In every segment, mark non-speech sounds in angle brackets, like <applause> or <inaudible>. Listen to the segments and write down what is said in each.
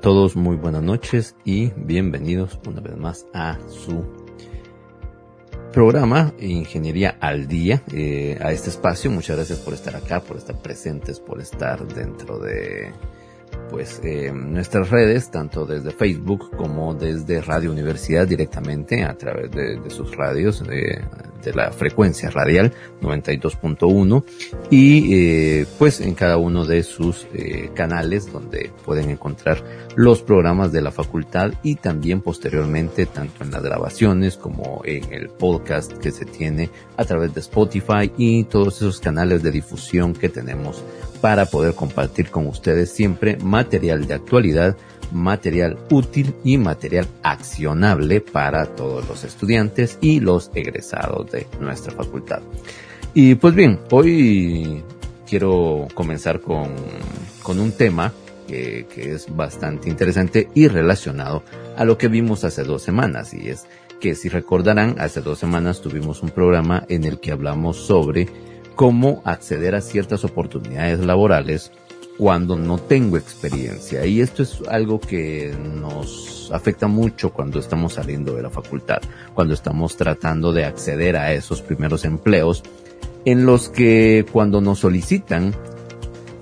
Todos, muy buenas noches y bienvenidos una vez más a su programa Ingeniería al Día, eh, a este espacio. Muchas gracias por estar acá, por estar presentes, por estar dentro de pues eh, nuestras redes, tanto desde Facebook como desde Radio Universidad directamente a través de, sus radios de, de, la frecuencia radial 92.1 y eh, pues en cada uno de sus eh, canales donde pueden encontrar los programas de la facultad y también posteriormente tanto en las grabaciones como en el podcast que se tiene a través de Spotify y todos esos canales de difusión que tenemos para poder compartir con ustedes siempre material de actualidad, material útil y material accionable para todos los estudiantes y los egresados de nuestra facultad. Y pues bien, hoy quiero comenzar con, con un tema que, que, es bastante interesante y relacionado a lo que vimos hace dos semanas y es que si recordarán, hace dos semanas tuvimos un programa en el que hablamos sobre cómo acceder a ciertas oportunidades laborales cuando no tengo experiencia. Y esto es algo que nos afecta mucho cuando estamos saliendo de la facultad, cuando estamos tratando de acceder a esos primeros empleos en los que cuando nos solicitan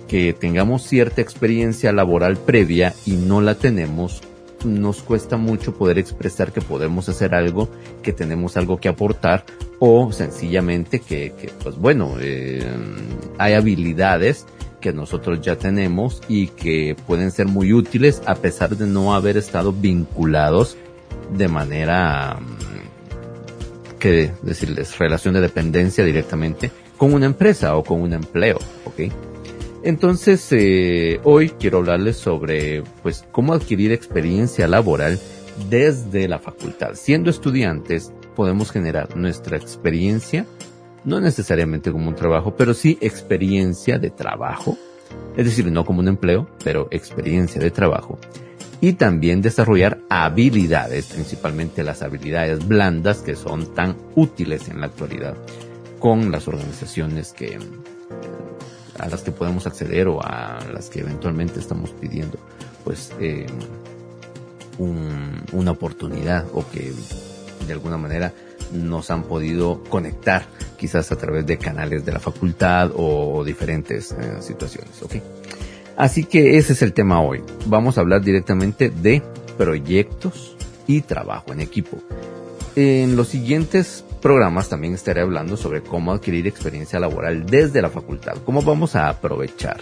que tengamos cierta experiencia laboral previa y no la tenemos, nos cuesta mucho poder expresar que podemos hacer algo, que tenemos algo que aportar o sencillamente que, pues bueno, eh, hay habilidades que nosotros ya tenemos y que pueden ser muy útiles a pesar de no haber estado vinculados de manera mm, que decirles relación de dependencia directamente con una empresa o con un empleo, ¿ok? Entonces, eh, hoy quiero hablarles sobre, pues, cómo adquirir experiencia laboral desde la facultad. Siendo estudiantes, podemos generar nuestra experiencia, no necesariamente como un trabajo, pero sí experiencia de trabajo. Es decir, no como un empleo, pero experiencia de trabajo. Y también desarrollar habilidades, principalmente las habilidades blandas que son tan útiles en la actualidad con las organizaciones que, a las que podemos acceder o a las que eventualmente estamos pidiendo pues eh, una oportunidad o que de alguna manera nos han podido conectar quizás a través de canales de la facultad o diferentes eh, situaciones. Así que ese es el tema hoy. Vamos a hablar directamente de proyectos y trabajo en equipo. En los siguientes programas también estaré hablando sobre cómo adquirir experiencia laboral desde la facultad, cómo vamos a aprovechar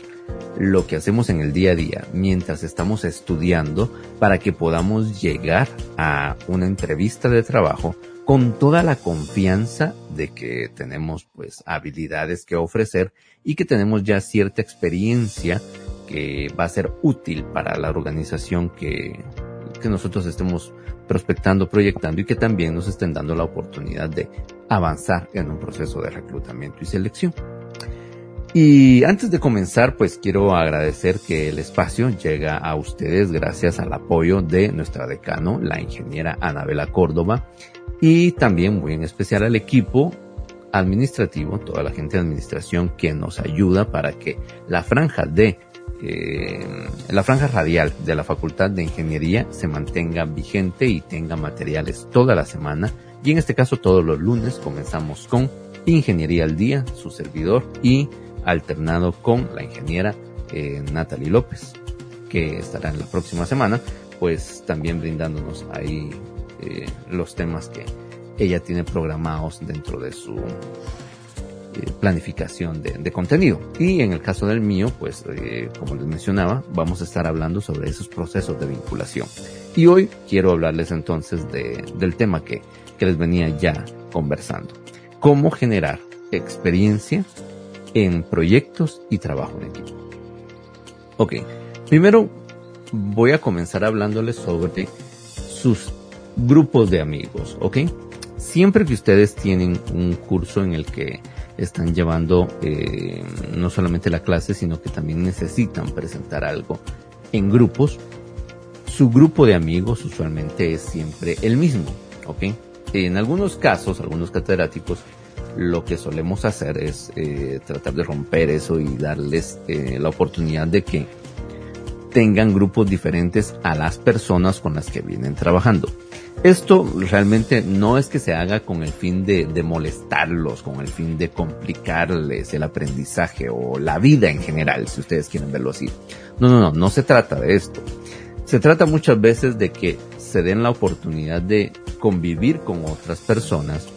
lo que hacemos en el día a día mientras estamos estudiando para que podamos llegar a una entrevista de trabajo con toda la confianza de que tenemos pues habilidades que ofrecer y que tenemos ya cierta experiencia que va a ser útil para la organización que, que nosotros estemos prospectando, proyectando y que también nos estén dando la oportunidad de avanzar en un proceso de reclutamiento y selección. Y antes de comenzar, pues quiero agradecer que el espacio llega a ustedes gracias al apoyo de nuestra decano, la ingeniera Anabela Córdoba, y también muy en especial al equipo administrativo, toda la gente de administración que nos ayuda para que la franja de eh, la franja radial de la Facultad de Ingeniería se mantenga vigente y tenga materiales toda la semana. Y en este caso todos los lunes comenzamos con Ingeniería al Día, su servidor, y alternado con la ingeniera eh, Natalie López, que estará en la próxima semana, pues también brindándonos ahí eh, los temas que ella tiene programados dentro de su eh, planificación de, contenido. Y en el caso del mío, pues eh, como les mencionaba, vamos a estar hablando sobre esos procesos de vinculación. Y hoy quiero hablarles entonces de, del tema que, que les venía ya conversando. Cómo generar experiencia en proyectos y trabajo en equipo. Ok, primero voy a comenzar hablándoles sobre sus grupos de amigos, ¿ok? Siempre que ustedes tienen un curso en el que están llevando eh, no solamente la clase, sino que también necesitan presentar algo en grupos, su grupo de amigos usualmente es siempre el mismo, ¿ok? En algunos casos, algunos catedráticos, lo que solemos hacer es eh, tratar de romper eso y darles eh, la oportunidad de que tengan grupos diferentes a las personas con las que vienen trabajando. Esto realmente no es que se haga con el fin de, molestarlos, con el fin de complicarles el aprendizaje o la vida en general, si ustedes quieren verlo así. No, no, no, no se trata de esto. Se trata muchas veces de que se den la oportunidad de convivir con otras personas,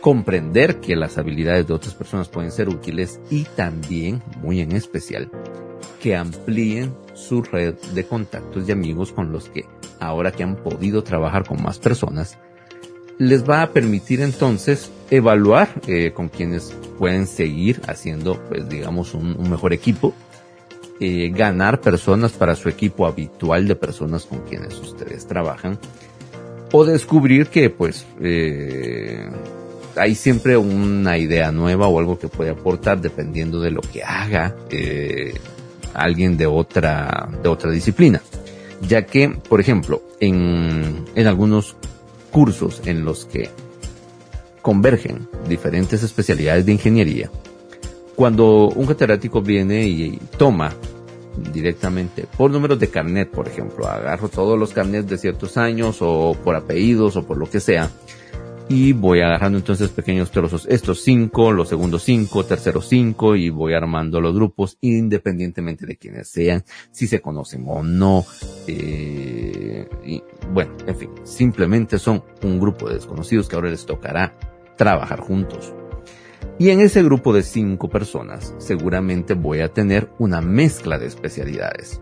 comprender que las habilidades de otras personas pueden ser útiles y también, muy en especial, que amplíen su red de contactos y amigos con los que, ahora que han podido trabajar con más personas, les va a permitir entonces evaluar eh, con quienes pueden seguir haciendo, pues digamos, un, mejor equipo, eh, ganar personas para su equipo habitual de personas con quienes ustedes trabajan, o descubrir que, pues, eh, hay siempre una idea nueva o algo que puede aportar dependiendo de lo que haga alguien de otra, de otra disciplina. Ya que, por ejemplo, en, en algunos cursos en los que convergen diferentes especialidades de ingeniería, cuando un catedrático viene y toma directamente por números de carnet, por ejemplo, agarro todos los carnets de ciertos años o por apellidos o por lo que sea, y voy agarrando entonces pequeños trozos, estos cinco, los segundos cinco, terceros cinco, y voy armando los grupos independientemente de quienes sean, si se conocen o no. Eh, y, bueno, en fin, simplemente son un grupo de desconocidos que ahora les tocará trabajar juntos. Y en ese grupo de cinco personas seguramente voy a tener una mezcla de especialidades.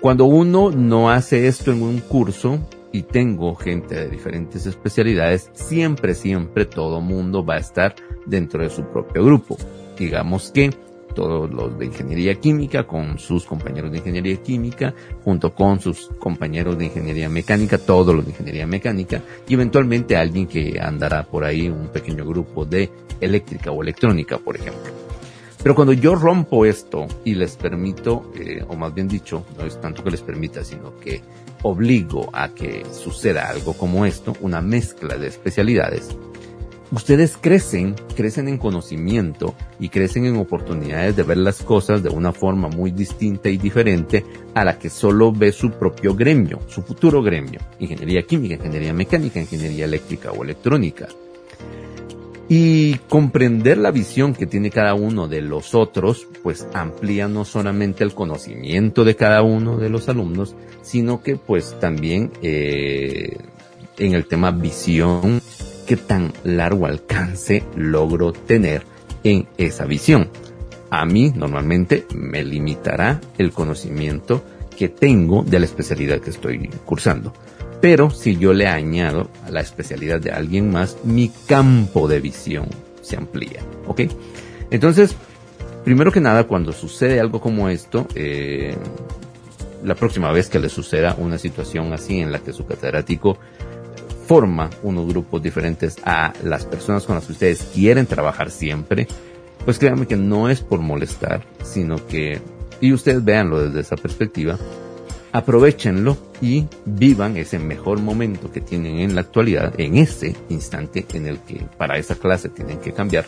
Cuando uno no hace esto en un curso, y tengo gente de diferentes especialidades, siempre, siempre todo mundo va a estar dentro de su propio grupo. Digamos que todos los de ingeniería química con sus compañeros de ingeniería química, junto con sus compañeros de ingeniería mecánica, todos los de ingeniería mecánica, y eventualmente alguien que andará por ahí, un pequeño grupo de eléctrica o electrónica, por ejemplo. Pero cuando yo rompo esto y les permito, eh, o más bien dicho, no es tanto que les permita, sino que obligo a que suceda algo como esto, una mezcla de especialidades, ustedes crecen, crecen en conocimiento y crecen en oportunidades de ver las cosas de una forma muy distinta y diferente a la que solo ve su propio gremio, su futuro gremio, ingeniería química, ingeniería mecánica, ingeniería eléctrica o electrónica y comprender la visión que tiene cada uno de los otros, pues amplía no solamente el conocimiento de cada uno de los alumnos, sino que pues también eh, en el tema visión, qué tan largo alcance logro tener en esa visión. A mí normalmente me limitará el conocimiento que tengo de la especialidad que estoy cursando. Pero si yo le añado a la especialidad de alguien más, mi campo de visión se amplía. ¿Ok? Entonces, primero que nada, cuando sucede algo como esto, eh, la próxima vez que le suceda una situación así en la que su catedrático forma unos grupos diferentes a las personas con las que ustedes quieren trabajar siempre, pues créanme que no es por molestar, sino que, y ustedes véanlo desde esa perspectiva, aprovechenlo y vivan ese mejor momento que tienen en la actualidad, en ese instante en el que para esa clase tienen que cambiar.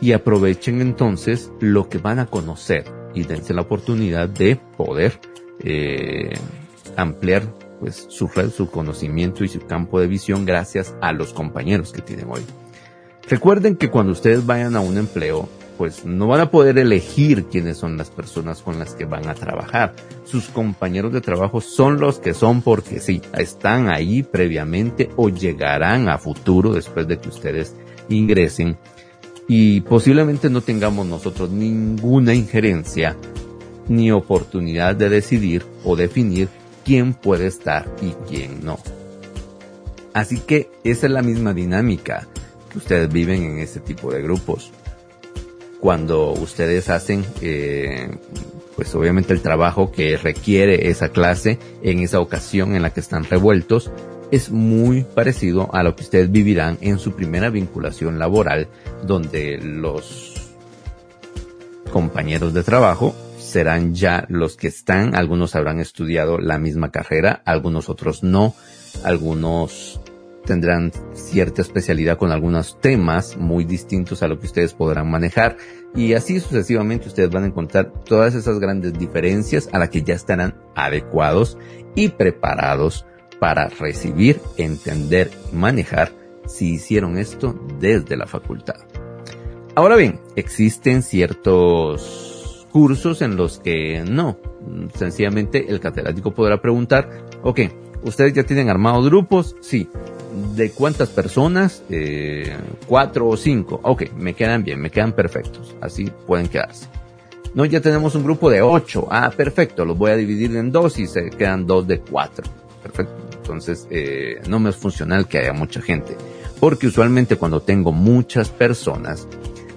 Y aprovechen entonces lo que van a conocer y dense la oportunidad de poder eh, ampliar pues su red, su conocimiento y su campo de visión gracias a los compañeros que tienen hoy. Recuerden que cuando ustedes vayan a un empleo, pues no van a poder elegir quiénes son las personas con las que van a trabajar. Sus compañeros de trabajo son los que son porque sí, están ahí previamente o llegarán a futuro después de que ustedes ingresen y posiblemente no tengamos nosotros ninguna injerencia ni oportunidad de decidir o definir quién puede estar y quién no. Así que esa es la misma dinámica que ustedes viven en este tipo de grupos cuando ustedes hacen, eh, pues obviamente el trabajo que requiere esa clase en esa ocasión en la que están revueltos, es muy parecido a lo que ustedes vivirán en su primera vinculación laboral, donde los compañeros de trabajo serán ya los que están, algunos habrán estudiado la misma carrera, algunos otros no, algunos tendrán cierta especialidad con algunos temas muy distintos a lo que ustedes podrán manejar y así sucesivamente ustedes van a encontrar todas esas grandes diferencias a las que ya estarán adecuados y preparados para recibir, entender y manejar si hicieron esto desde la facultad. Ahora bien, existen ciertos cursos en los que no. Sencillamente el catedrático podrá preguntar, ok, ¿ustedes ya tienen armados grupos? Sí. ¿De cuántas personas? Eh, cuatro o cinco. Ok, me quedan bien, me quedan perfectos. Así pueden quedarse. No, ya tenemos un grupo de ocho. Ah, perfecto, los voy a dividir en dos y se quedan dos de cuatro. Perfecto. Entonces, eh, no me es funcional que haya mucha gente. Porque usualmente cuando tengo muchas personas,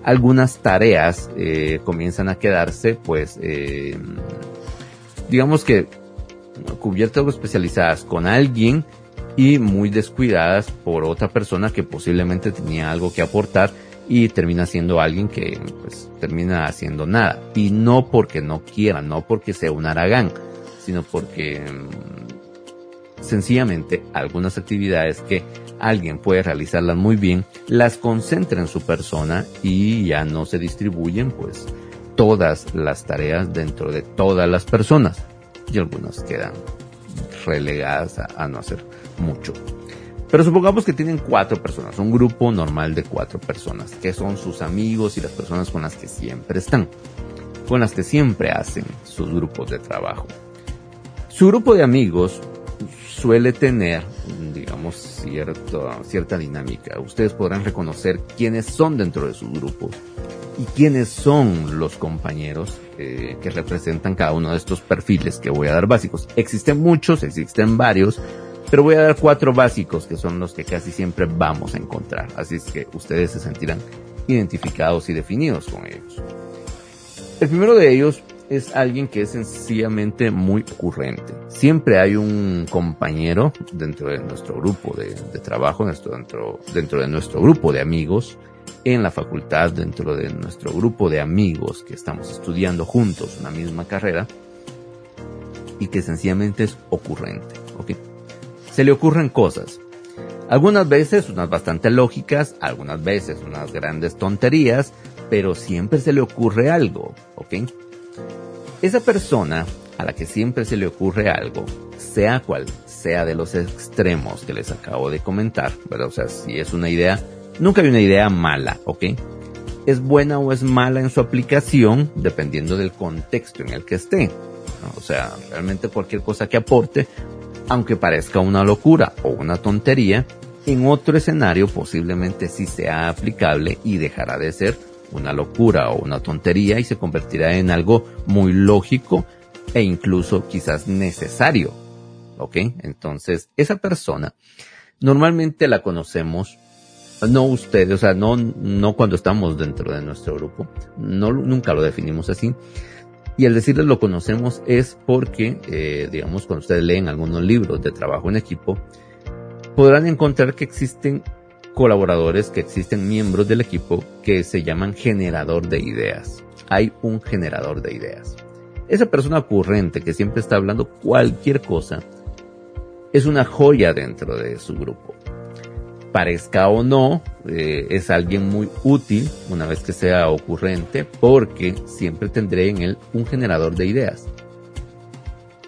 algunas tareas eh, comienzan a quedarse, pues, eh, digamos que cubiertas o especializadas con alguien y muy descuidadas por otra persona que posiblemente tenía algo que aportar y termina siendo alguien que pues termina haciendo nada. Y no porque no quiera, no porque sea un aragán, sino porque mm, sencillamente algunas actividades que alguien puede realizarlas muy bien, las concentra en su persona y ya no se distribuyen pues todas las tareas dentro de todas las personas y algunas quedan relegadas a, no hacer mucho. Pero supongamos que tienen cuatro personas, un grupo normal de cuatro personas, que son sus amigos y las personas con las que siempre están, con las que siempre hacen sus grupos de trabajo. Su grupo de amigos suele tener, digamos, cierta, cierta dinámica. Ustedes podrán reconocer quiénes son dentro de sus grupos y quiénes son los compañeros eh, que representan cada uno de estos perfiles que voy a dar básicos. Existen muchos, existen varios, pero voy a dar cuatro básicos que son los que casi siempre vamos a encontrar. Así es que ustedes se sentirán identificados y definidos con ellos. El primero de ellos es alguien que es sencillamente muy ocurrente. Siempre hay un compañero dentro de nuestro grupo de, trabajo, dentro, de nuestro grupo de amigos, en la facultad, dentro de nuestro grupo de amigos que estamos estudiando juntos una misma carrera, y que sencillamente es ocurrente. ¿ok? Se le ocurren cosas. Algunas veces unas bastante lógicas, algunas veces unas grandes tonterías, pero siempre se le ocurre algo, ¿ok? Esa persona a la que siempre se le ocurre algo, sea cual sea de los extremos que les acabo de comentar, ¿verdad? O sea, si es una idea, nunca hay una idea mala, ¿ok? Es buena o es mala en su aplicación dependiendo del contexto en el que esté. O sea, realmente cualquier cosa que aporte, aunque parezca una locura o una tontería, en otro escenario posiblemente sí sea aplicable y dejará de ser una locura o una tontería y se convertirá en algo muy lógico e incluso quizás necesario. ¿Ok? Entonces, esa persona normalmente la conocemos, no ustedes, o sea, no, no cuando estamos dentro de nuestro grupo, no, nunca lo definimos así. Y al decirles lo conocemos es porque, eh, digamos, cuando ustedes leen algunos libros de trabajo en equipo, podrán encontrar que existen colaboradores, que existen miembros del equipo que se llaman generador de ideas. Hay un generador de ideas. Esa persona ocurrente que siempre está hablando cualquier cosa es una joya dentro de su grupo. Parezca o no, eh, es alguien muy útil una vez que sea ocurrente porque siempre tendré en él un generador de ideas.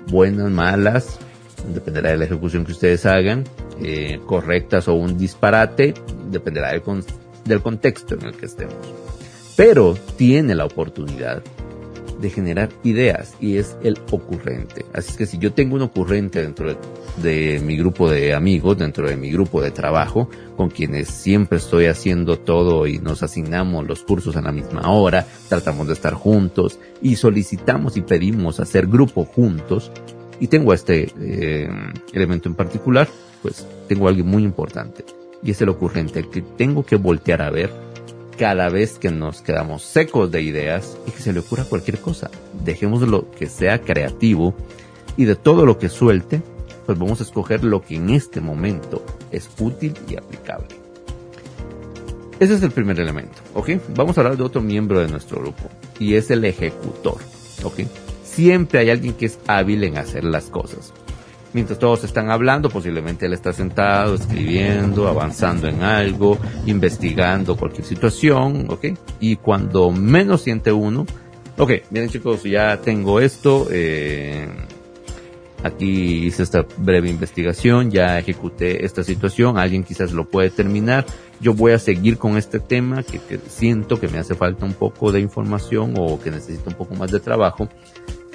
Buenas, malas, dependerá de la ejecución que ustedes hagan, eh, correctas o un disparate, dependerá del, del contexto en el que estemos. Pero tiene la oportunidad de generar ideas y es el ocurrente. Así que si yo tengo un ocurrente dentro de, mi grupo de amigos, dentro de mi grupo de trabajo, con quienes siempre estoy haciendo todo y nos asignamos los cursos a la misma hora, tratamos de estar juntos y solicitamos y pedimos hacer grupo juntos, y tengo este eh, elemento en particular, pues tengo algo muy importante y es el ocurrente, que tengo que voltear a ver cada vez que nos quedamos secos de ideas y que se le ocurra cualquier cosa. Dejémoslo que sea creativo y de todo lo que suelte, pues vamos a escoger lo que en este momento es útil y aplicable. Ese es el primer elemento, ¿ok? Vamos a hablar de otro miembro de nuestro grupo y es el ejecutor, ¿ok? Siempre hay alguien que es hábil en hacer las cosas Mientras todos están hablando, posiblemente él está sentado, escribiendo, avanzando en algo, investigando cualquier situación, ¿ok? Y cuando menos siente uno, ok, miren chicos, ya tengo esto, eh, aquí hice esta breve investigación, ya ejecuté esta situación, alguien quizás lo puede terminar, yo voy a seguir con este tema que, que siento que me hace falta un poco de información o que necesito un poco más de trabajo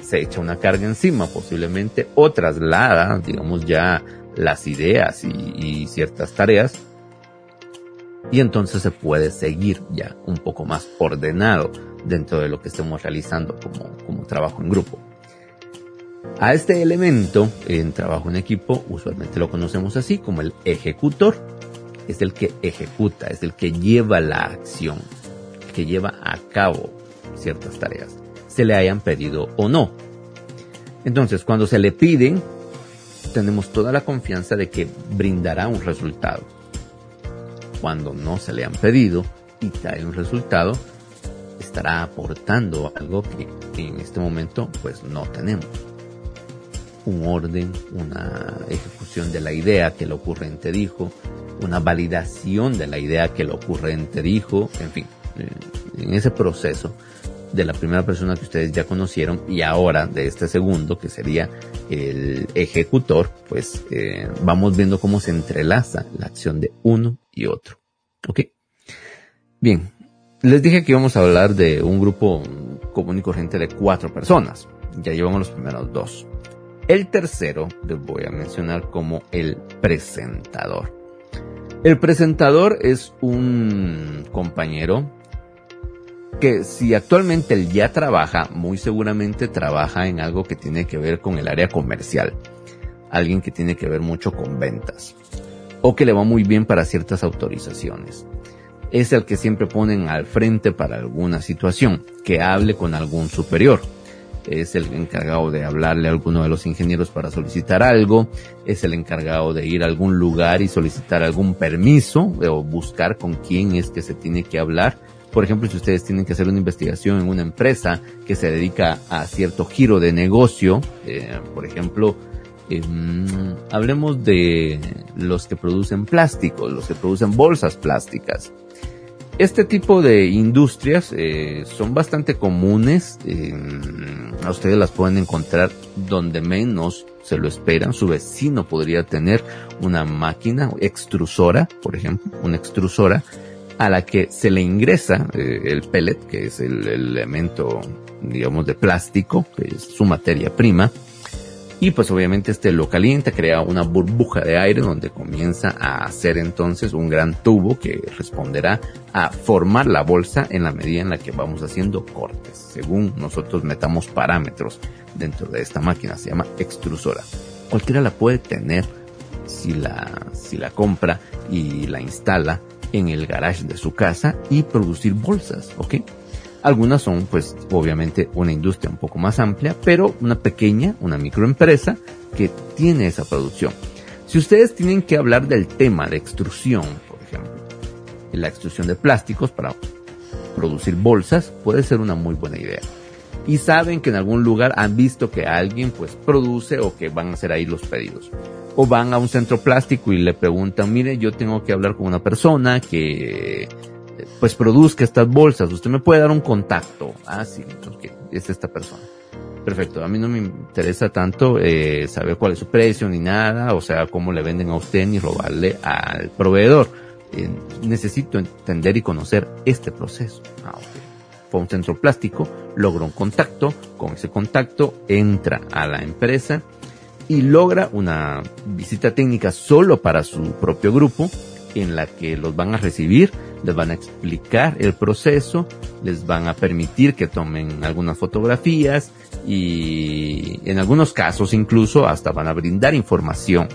se echa una carga encima posiblemente o traslada, digamos ya, las ideas y, ciertas tareas y entonces se puede seguir ya un poco más ordenado dentro de lo que estemos realizando como, como trabajo en grupo. A este elemento en trabajo en equipo usualmente lo conocemos así como el ejecutor. Es el que ejecuta, es el que lleva la acción, que lleva a cabo ciertas tareas se le hayan pedido o no. Entonces, cuando se le piden, tenemos toda la confianza de que brindará un resultado. Cuando no se le han pedido y trae un resultado, estará aportando algo que, en este momento pues no tenemos. Un orden, una ejecución de la idea que el ocurrente dijo, una validación de la idea que el ocurrente dijo, en fin, eh, en ese proceso de la primera persona que ustedes ya conocieron y ahora de este segundo que sería el ejecutor, pues eh, vamos viendo cómo se entrelaza la acción de uno y otro. ¿Ok? Bien, les dije que íbamos a hablar de un grupo común y corriente de cuatro personas. Ya llevamos los primeros dos. El tercero les voy a mencionar como el presentador. El presentador es un compañero que si actualmente él ya trabaja, muy seguramente trabaja en algo que tiene que ver con el área comercial. Alguien que tiene que ver mucho con ventas. O que le va muy bien para ciertas autorizaciones. Es el que siempre ponen al frente para alguna situación, que hable con algún superior. Es el encargado de hablarle a alguno de los ingenieros para solicitar algo. Es el encargado de ir a algún lugar y solicitar algún permiso o buscar con quién es que se tiene que hablar por ejemplo, si ustedes tienen que hacer una investigación en una empresa que se dedica a cierto giro de negocio, eh, por ejemplo, em, hablemos de los que producen plásticos, los que producen bolsas plásticas. Este tipo de industrias eh, son bastante comunes, em, a ustedes las pueden encontrar donde menos se lo esperan. Su vecino podría tener una máquina extrusora, por ejemplo, una extrusora a la que se le ingresa eh, el pellet, que es el, elemento, digamos, de plástico, que es su materia prima. Y pues obviamente este lo calienta, crea una burbuja de aire donde comienza a hacer entonces un gran tubo que responderá a formar la bolsa en la medida en la que vamos haciendo cortes, según nosotros metamos parámetros dentro de esta máquina, se llama extrusora. Cualquiera la puede tener si la, si la compra y la instala en el garage de su casa y producir bolsas, ¿ok? Algunas son, pues, obviamente una industria un poco más amplia, pero una pequeña, una microempresa que tiene esa producción. Si ustedes tienen que hablar del tema de extrusión, por ejemplo, la extrusión de plásticos para producir bolsas puede ser una muy buena idea. Y saben que en algún lugar han visto que alguien pues produce o que van a hacer ahí los pedidos o van a un centro plástico y le preguntan, mire, yo tengo que hablar con una persona que pues produzca estas bolsas, usted me puede dar un contacto. Ah, sí, entonces, es esta persona. Perfecto, a mí no me interesa tanto eh, saber cuál es su precio ni nada, o sea, cómo le venden a usted ni robarle al proveedor. Eh, necesito entender y conocer este proceso. Ah, okay. Fue un centro plástico, logró un contacto, con ese contacto entra a la empresa, y logra una visita técnica solo para su propio grupo en la que los van a recibir, les van a explicar el proceso, les van a permitir que tomen algunas fotografías y en algunos casos incluso hasta van a brindar información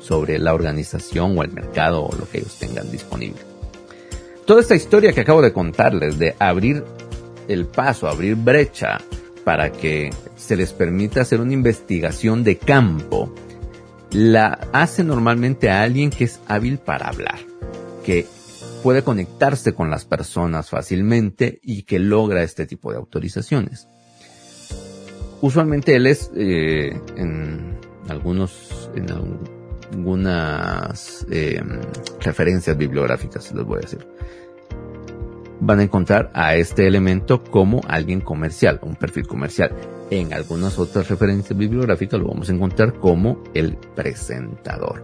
sobre la organización o el mercado o lo que ellos tengan disponible. Toda esta historia que acabo de contarles de abrir el paso, abrir brecha para que se les permita hacer una investigación de campo, la hace normalmente a alguien que es hábil para hablar, que puede conectarse con las personas fácilmente y que logra este tipo de autorizaciones. Usualmente él es, eh, en, algunos, en algunas eh, referencias bibliográficas, les voy a decir. Van a encontrar a este elemento como alguien comercial, un perfil comercial. En algunas otras referencias bibliográficas lo vamos a encontrar como el presentador.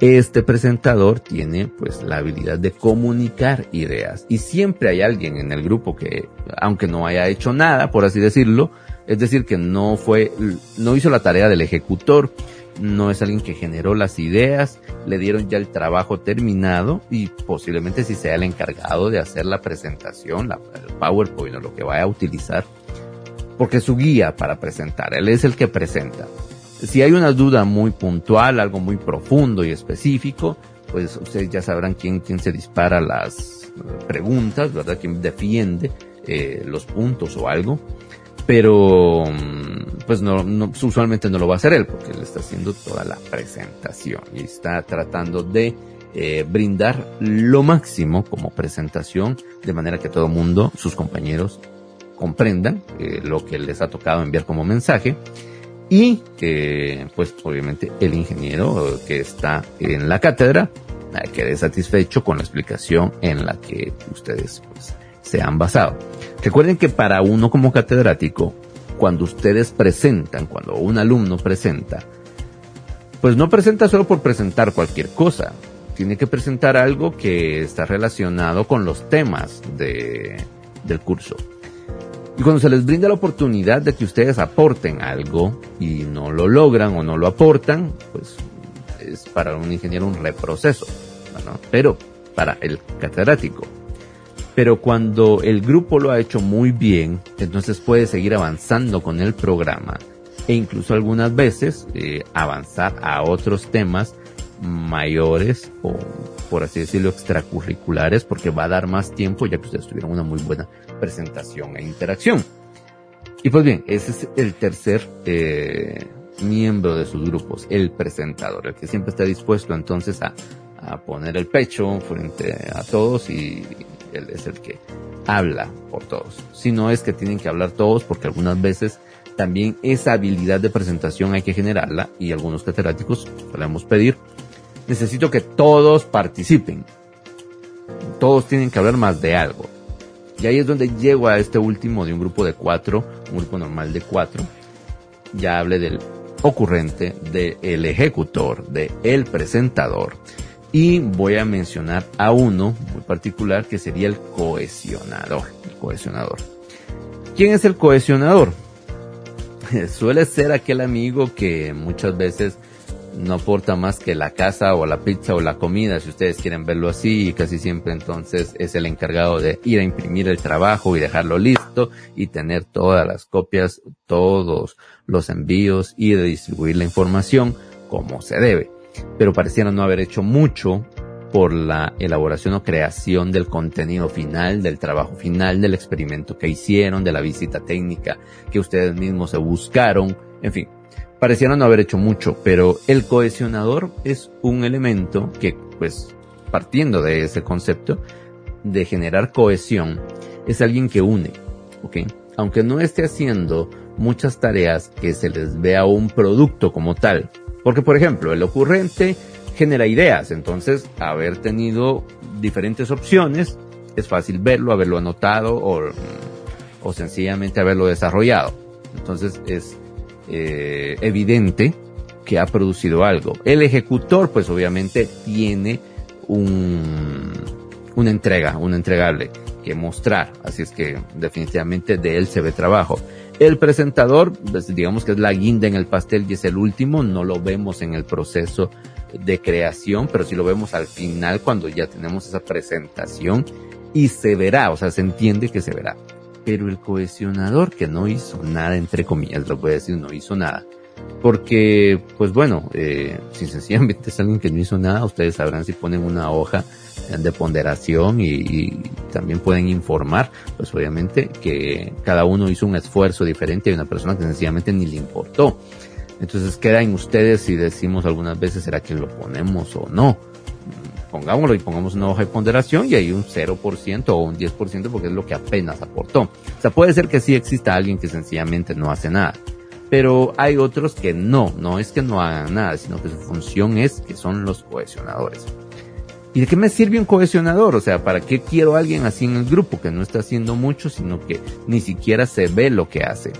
Este presentador tiene pues la habilidad de comunicar ideas y siempre hay alguien en el grupo que, aunque no haya hecho nada, por así decirlo, es decir, que no fue, no hizo la tarea del ejecutor, no es alguien que generó las ideas, le dieron ya el trabajo terminado y posiblemente si sea el encargado de hacer la presentación, la, el PowerPoint o lo que vaya a utilizar, porque es su guía para presentar, él es el que presenta. Si hay una duda muy puntual, algo muy profundo y específico, pues ustedes ya sabrán quién, quién se dispara las preguntas, ¿verdad? Quién defiende eh, los puntos o algo. Pero, mm, pues no, no, usualmente no lo va a hacer él, porque él está haciendo toda la presentación y está tratando de eh, brindar lo máximo como presentación, de manera que todo el mundo, sus compañeros, comprendan eh, lo que les ha tocado enviar como mensaje y que pues obviamente el ingeniero que está en la cátedra eh, quede satisfecho con la explicación en la que ustedes pues, se han basado. Recuerden que para uno como catedrático, cuando ustedes presentan, cuando un alumno presenta, pues no presenta solo por presentar cualquier cosa, tiene que presentar algo que está relacionado con los temas de, del curso. Y cuando se les brinda la oportunidad de que ustedes aporten algo y no lo logran o no lo aportan, pues es para un ingeniero un reproceso, pero para el catedrático. Pero cuando el grupo lo ha hecho muy bien, entonces puede seguir avanzando con el programa e incluso algunas veces eh, avanzar a otros temas mayores o por así decirlo extracurriculares porque va a dar más tiempo ya que ustedes tuvieron una muy buena presentación e interacción. Y pues bien, ese es el tercer eh, miembro de sus grupos, el presentador, el que siempre está dispuesto entonces a, a poner el pecho frente a todos y él es el que habla por todos. Si no es que tienen que hablar todos porque algunas veces también esa habilidad de presentación hay que generarla y algunos catedráticos podemos pedir necesito que todos participen. Todos tienen que hablar más de algo. Y ahí es donde llego a este último de un grupo de cuatro, un grupo normal de cuatro. Ya hablé del ocurrente, del ejecutor, del el presentador. Y voy a mencionar a uno muy particular que sería el cohesionador. Cohesionador. ¿Quién es el cohesionador? <laughs> Suele ser aquel amigo que muchas veces no aporta más que la casa o la pizza o la comida, si ustedes quieren verlo así, y casi siempre entonces es el encargado de ir a imprimir el trabajo y dejarlo listo y tener todas las copias, todos los envíos y de distribuir la información como se debe. Pero pareciera no haber hecho mucho por la elaboración o creación del contenido final, del trabajo final, del experimento que hicieron, de la visita técnica que ustedes mismos se buscaron, en fin, pareciera no haber hecho mucho, pero el cohesionador es un elemento que, pues, partiendo de ese concepto de generar cohesión, es alguien que une. Aunque no esté haciendo muchas tareas que se les vea un producto como tal. Porque, por ejemplo, el ocurrente genera ideas, entonces, haber tenido diferentes opciones, es fácil verlo, haberlo anotado o, sencillamente haberlo desarrollado. Entonces, es eh, evidente que ha producido algo. El ejecutor, pues obviamente tiene un, una entrega, un entregable que mostrar. Así es que definitivamente de él se ve trabajo. El presentador, pues, digamos que es la guinda en el pastel y es el último, no lo vemos en el proceso de creación, pero sí lo vemos al final cuando ya tenemos esa presentación y se verá, o sea, se entiende que se verá pero el cohesionador que no hizo nada, entre comillas, lo voy a decir, no hizo nada. Porque, pues bueno, eh, <laughs> si sencillamente es alguien que no hizo nada, ustedes sabrán si ponen una hoja de ponderación y, y, también pueden informar, pues obviamente que cada uno hizo un esfuerzo diferente y una persona que sencillamente ni le importó. Entonces queda en ustedes si decimos algunas veces, ¿será que lo ponemos o no? pongámoslo y pongamos una hoja de ponderación y hay un 0% o un 10% porque es lo que apenas aportó. O sea, puede ser que sí exista alguien que sencillamente no hace nada. Pero hay otros que no, no es que no hagan nada, sino que su función es que son los cohesionadores. ¿Y de qué me sirve un cohesionador? O sea, ¿para qué quiero a alguien así en el grupo que no está haciendo mucho, sino que ni siquiera se ve lo que hace?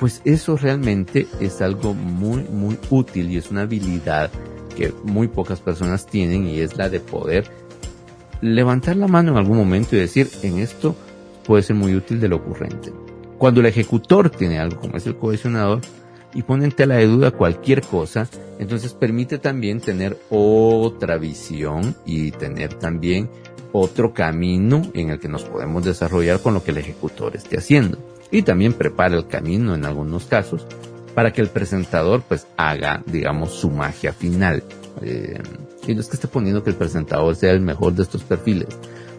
Pues eso realmente es algo muy, muy útil y es una habilidad que muy pocas personas tienen y es la de poder levantar la mano en algún momento y decir, en esto puede ser muy útil de lo ocurrente. Cuando el ejecutor tiene algo como es el cohesionador y pone en tela de duda cualquier cosa, entonces permite también tener otra visión y tener también otro camino en el que nos podemos desarrollar con lo que el ejecutor esté haciendo. Y también prepara el camino en algunos casos para que el presentador pues haga, digamos, su magia final. Eh, y no es que esté poniendo que el presentador sea el mejor de estos perfiles,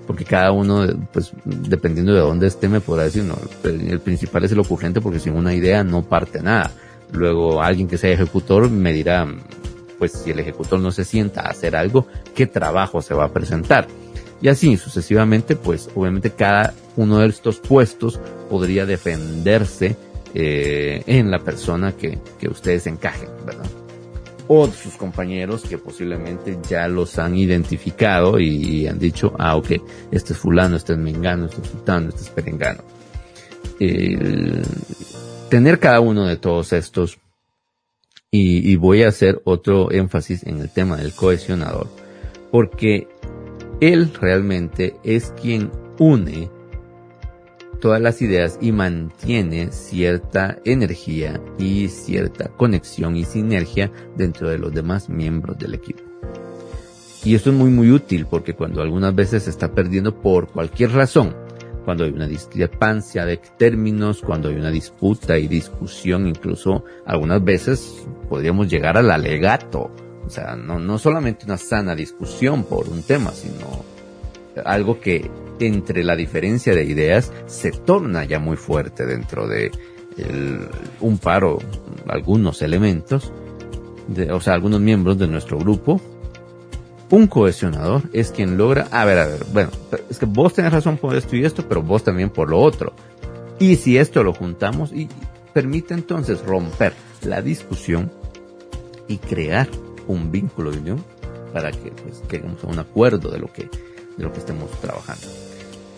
porque cada uno, pues, dependiendo de dónde esté, me podrá decir, no, el principal es el ocurrente porque sin una idea no parte nada. Luego alguien que sea ejecutor me dirá, pues si el ejecutor no se sienta a hacer algo, ¿qué trabajo se va a presentar? Y así sucesivamente, pues obviamente cada uno de estos puestos podría defenderse eh, en la persona que, que ustedes encajen, ¿verdad? O sus compañeros que posiblemente ya los han identificado y, han dicho, ah, ok, este es fulano, este es mengano, este es sultano, este es perengano. Tener cada uno de todos estos y, voy a hacer otro énfasis en el tema del cohesionador, porque él realmente es quien une todas las ideas y mantiene cierta energía y cierta conexión y sinergia dentro de los demás miembros del equipo. Y esto es muy muy útil porque cuando algunas veces se está perdiendo por cualquier razón, cuando hay una discrepancia de términos, cuando hay una disputa y discusión, incluso algunas veces podríamos llegar al alegato. O sea, no, no solamente una sana discusión por un tema, sino algo que entre la diferencia de ideas se torna ya muy fuerte dentro de un paro, algunos elementos, de, o sea, algunos miembros de nuestro grupo. Un cohesionador es quien logra, a ver, a ver, bueno, es que vos tenés razón por esto y esto, pero vos también por lo otro. Y si esto lo juntamos y permite entonces romper la discusión y crear un vínculo de unión para que pues, lleguemos a un acuerdo de lo que, de lo que estemos trabajando.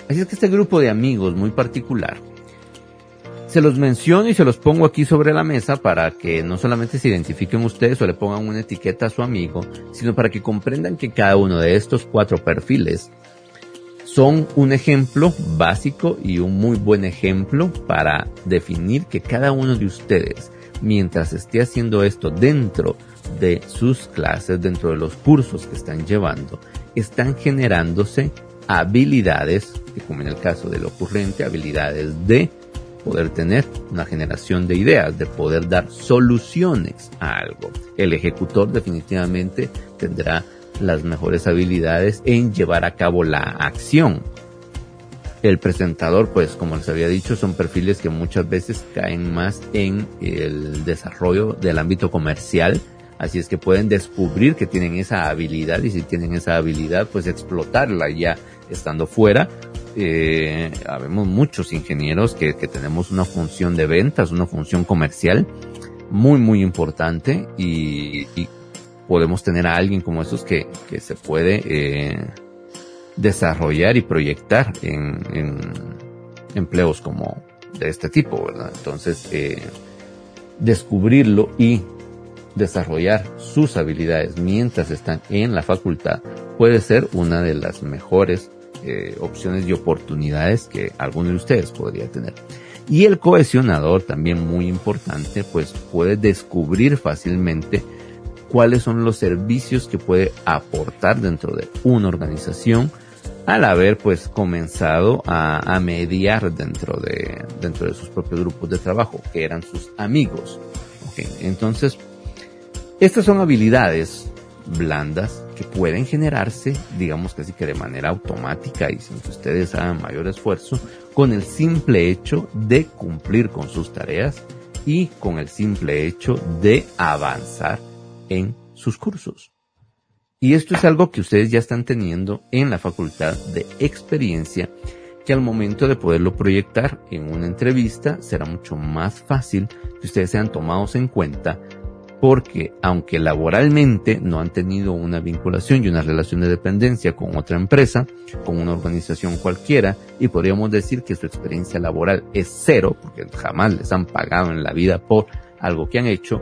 Así es que este grupo de amigos muy particular, se los menciono y se los pongo aquí sobre la mesa para que no solamente se identifiquen ustedes o le pongan una etiqueta a su amigo, sino para que comprendan que cada uno de estos cuatro perfiles son un ejemplo básico y un muy buen ejemplo para definir que cada uno de ustedes, mientras esté haciendo esto dentro de sus clases, dentro de los cursos que están llevando, están generándose habilidades, como en el caso del ocurrente, habilidades de poder tener una generación de ideas, de poder dar soluciones a algo. El ejecutor definitivamente tendrá las mejores habilidades en llevar a cabo la acción. El presentador, pues como les había dicho, son perfiles que muchas veces caen más en el desarrollo del ámbito comercial, Así es que pueden descubrir que tienen esa habilidad y si tienen esa habilidad, pues explotarla ya estando fuera. Eh, habemos muchos ingenieros que, tenemos una función de ventas, una función comercial muy, muy importante y, podemos tener a alguien como esos que, que se puede eh, desarrollar y proyectar en, en, empleos como de este tipo, ¿verdad? Entonces, eh, descubrirlo y desarrollar sus habilidades mientras están en la facultad puede ser una de las mejores eh, opciones y oportunidades que alguno de ustedes podría tener. Y el cohesionador, también muy importante, pues puede descubrir fácilmente cuáles son los servicios que puede aportar dentro de una organización al haber pues comenzado a, mediar dentro de, dentro de sus propios grupos de trabajo, que eran sus amigos. Entonces, estas son habilidades blandas que pueden generarse, digamos casi que de manera automática y sin que ustedes hagan mayor esfuerzo, con el simple hecho de cumplir con sus tareas y con el simple hecho de avanzar en sus cursos. Y esto es algo que ustedes ya están teniendo en la facultad de experiencia que al momento de poderlo proyectar en una entrevista será mucho más fácil que ustedes sean tomados en cuenta porque aunque laboralmente no han tenido una vinculación y una relación de dependencia con otra empresa, con una organización cualquiera, y podríamos decir que su experiencia laboral es cero, porque jamás les han pagado en la vida por algo que han hecho,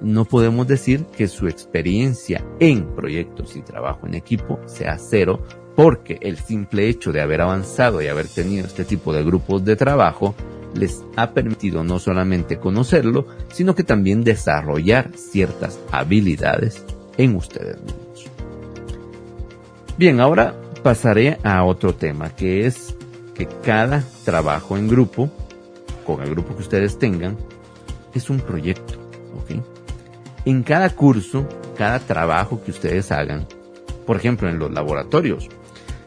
no podemos decir que su experiencia en proyectos y trabajo en equipo sea cero, porque el simple hecho de haber avanzado y haber tenido este tipo de grupos de trabajo les ha permitido no solamente conocerlo, sino que también desarrollar ciertas habilidades en ustedes mismos. Bien, ahora pasaré a otro tema, que es que cada trabajo en grupo, con el grupo que ustedes tengan, es un proyecto. En cada curso, cada trabajo que ustedes hagan, por ejemplo, en los laboratorios,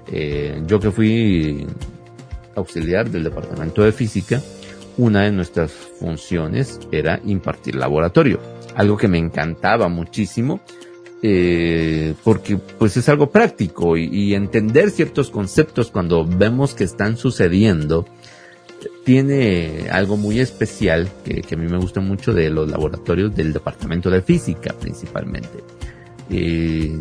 eh, yo que fui auxiliar del departamento de física, una de nuestras funciones era impartir laboratorio, algo que me encantaba muchísimo. Eh, porque pues es algo práctico y, entender ciertos conceptos cuando vemos que están sucediendo tiene algo muy especial que, a mí me gusta mucho de los laboratorios del departamento de física principalmente. Eh,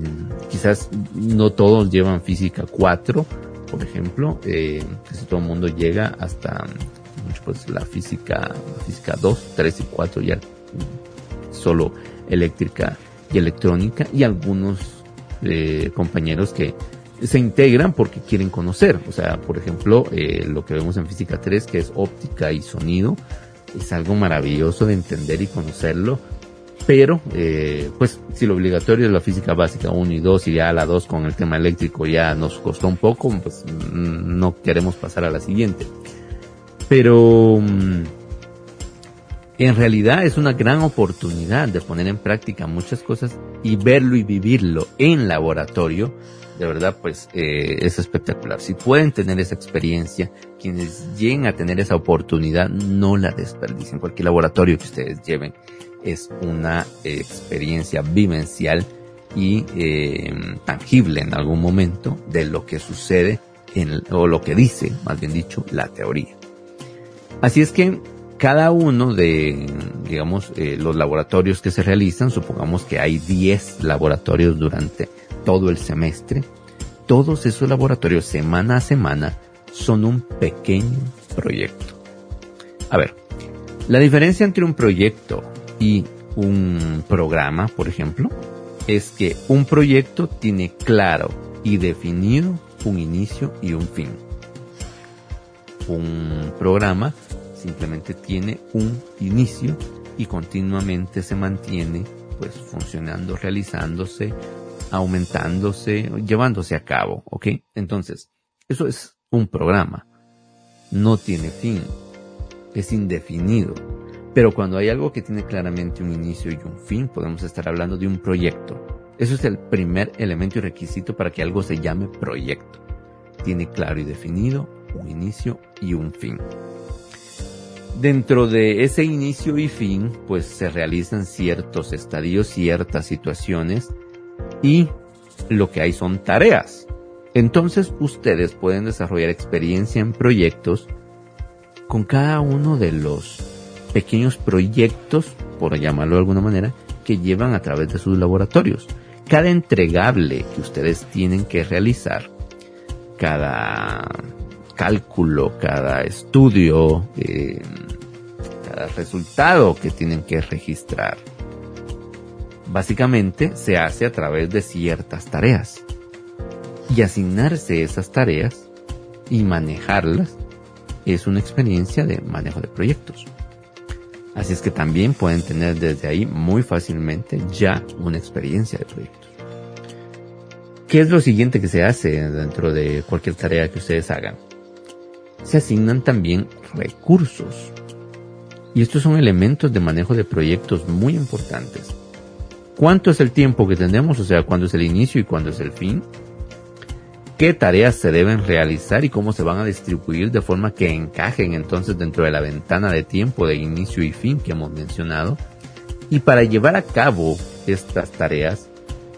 quizás no todos llevan física 4, por ejemplo, eh, casi todo el mundo llega hasta pues la física, física 2, 3 y 4 ya solo eléctrica y electrónica y algunos eh, compañeros que se integran porque quieren conocer. O sea, por ejemplo, eh, lo que vemos en física 3 que es óptica y sonido es algo maravilloso de entender y conocerlo. Pero, eh, pues, si lo obligatorio es la física básica 1 y 2 y ya la 2 con el tema eléctrico ya nos costó un poco, pues no queremos pasar a la siguiente. Pero mm, en realidad es una gran oportunidad de poner en práctica muchas cosas y verlo y vivirlo en laboratorio. De verdad, pues eh, es espectacular. Si pueden tener esa experiencia, quienes lleguen a tener esa oportunidad, no la desperdicien. Cualquier laboratorio que ustedes lleven es una experiencia vivencial y eh, tangible en algún momento de lo que sucede en, o lo que dice, más bien dicho, la teoría. Así es que cada uno de, digamos, eh, los laboratorios que se realizan, supongamos que hay 10 laboratorios durante todo el semestre, todos esos laboratorios semana a semana son un pequeño proyecto. A ver, la diferencia entre un proyecto y un programa, por ejemplo, es que un proyecto tiene claro y definido un inicio y un fin. Un programa simplemente tiene un inicio y continuamente se mantiene pues funcionando, realizándose, aumentándose, llevándose a cabo, ¿ok? Entonces, eso es un programa. No tiene fin. Es indefinido. Pero cuando hay algo que tiene claramente un inicio y un fin, podemos estar hablando de un proyecto. Eso es el primer elemento y requisito para que algo se llame proyecto. Tiene claro y definido un inicio y un fin. Dentro de ese inicio y fin, pues se realizan ciertos estadios, ciertas situaciones y lo que hay son tareas. Entonces ustedes pueden desarrollar experiencia en proyectos con cada uno de los pequeños proyectos, por llamarlo de alguna manera, que llevan a través de sus laboratorios. Cada entregable que ustedes tienen que realizar, cada cálculo, cada estudio, eh, cada resultado que tienen que registrar. Básicamente se hace a través de ciertas tareas. Y asignarse esas tareas y manejarlas es una experiencia de manejo de proyectos. Así es que también pueden tener desde ahí muy fácilmente ya una experiencia de proyectos. ¿Qué es lo siguiente que se hace dentro de cualquier tarea que ustedes hagan? se asignan también recursos. Y estos son elementos de manejo de proyectos muy importantes. ¿Cuánto es el tiempo que tenemos? O sea, ¿cuándo es el inicio y cuándo es el fin? ¿Qué tareas se deben realizar y cómo se van a distribuir de forma que encajen entonces dentro de la ventana de tiempo de inicio y fin que hemos mencionado? Y para llevar a cabo estas tareas,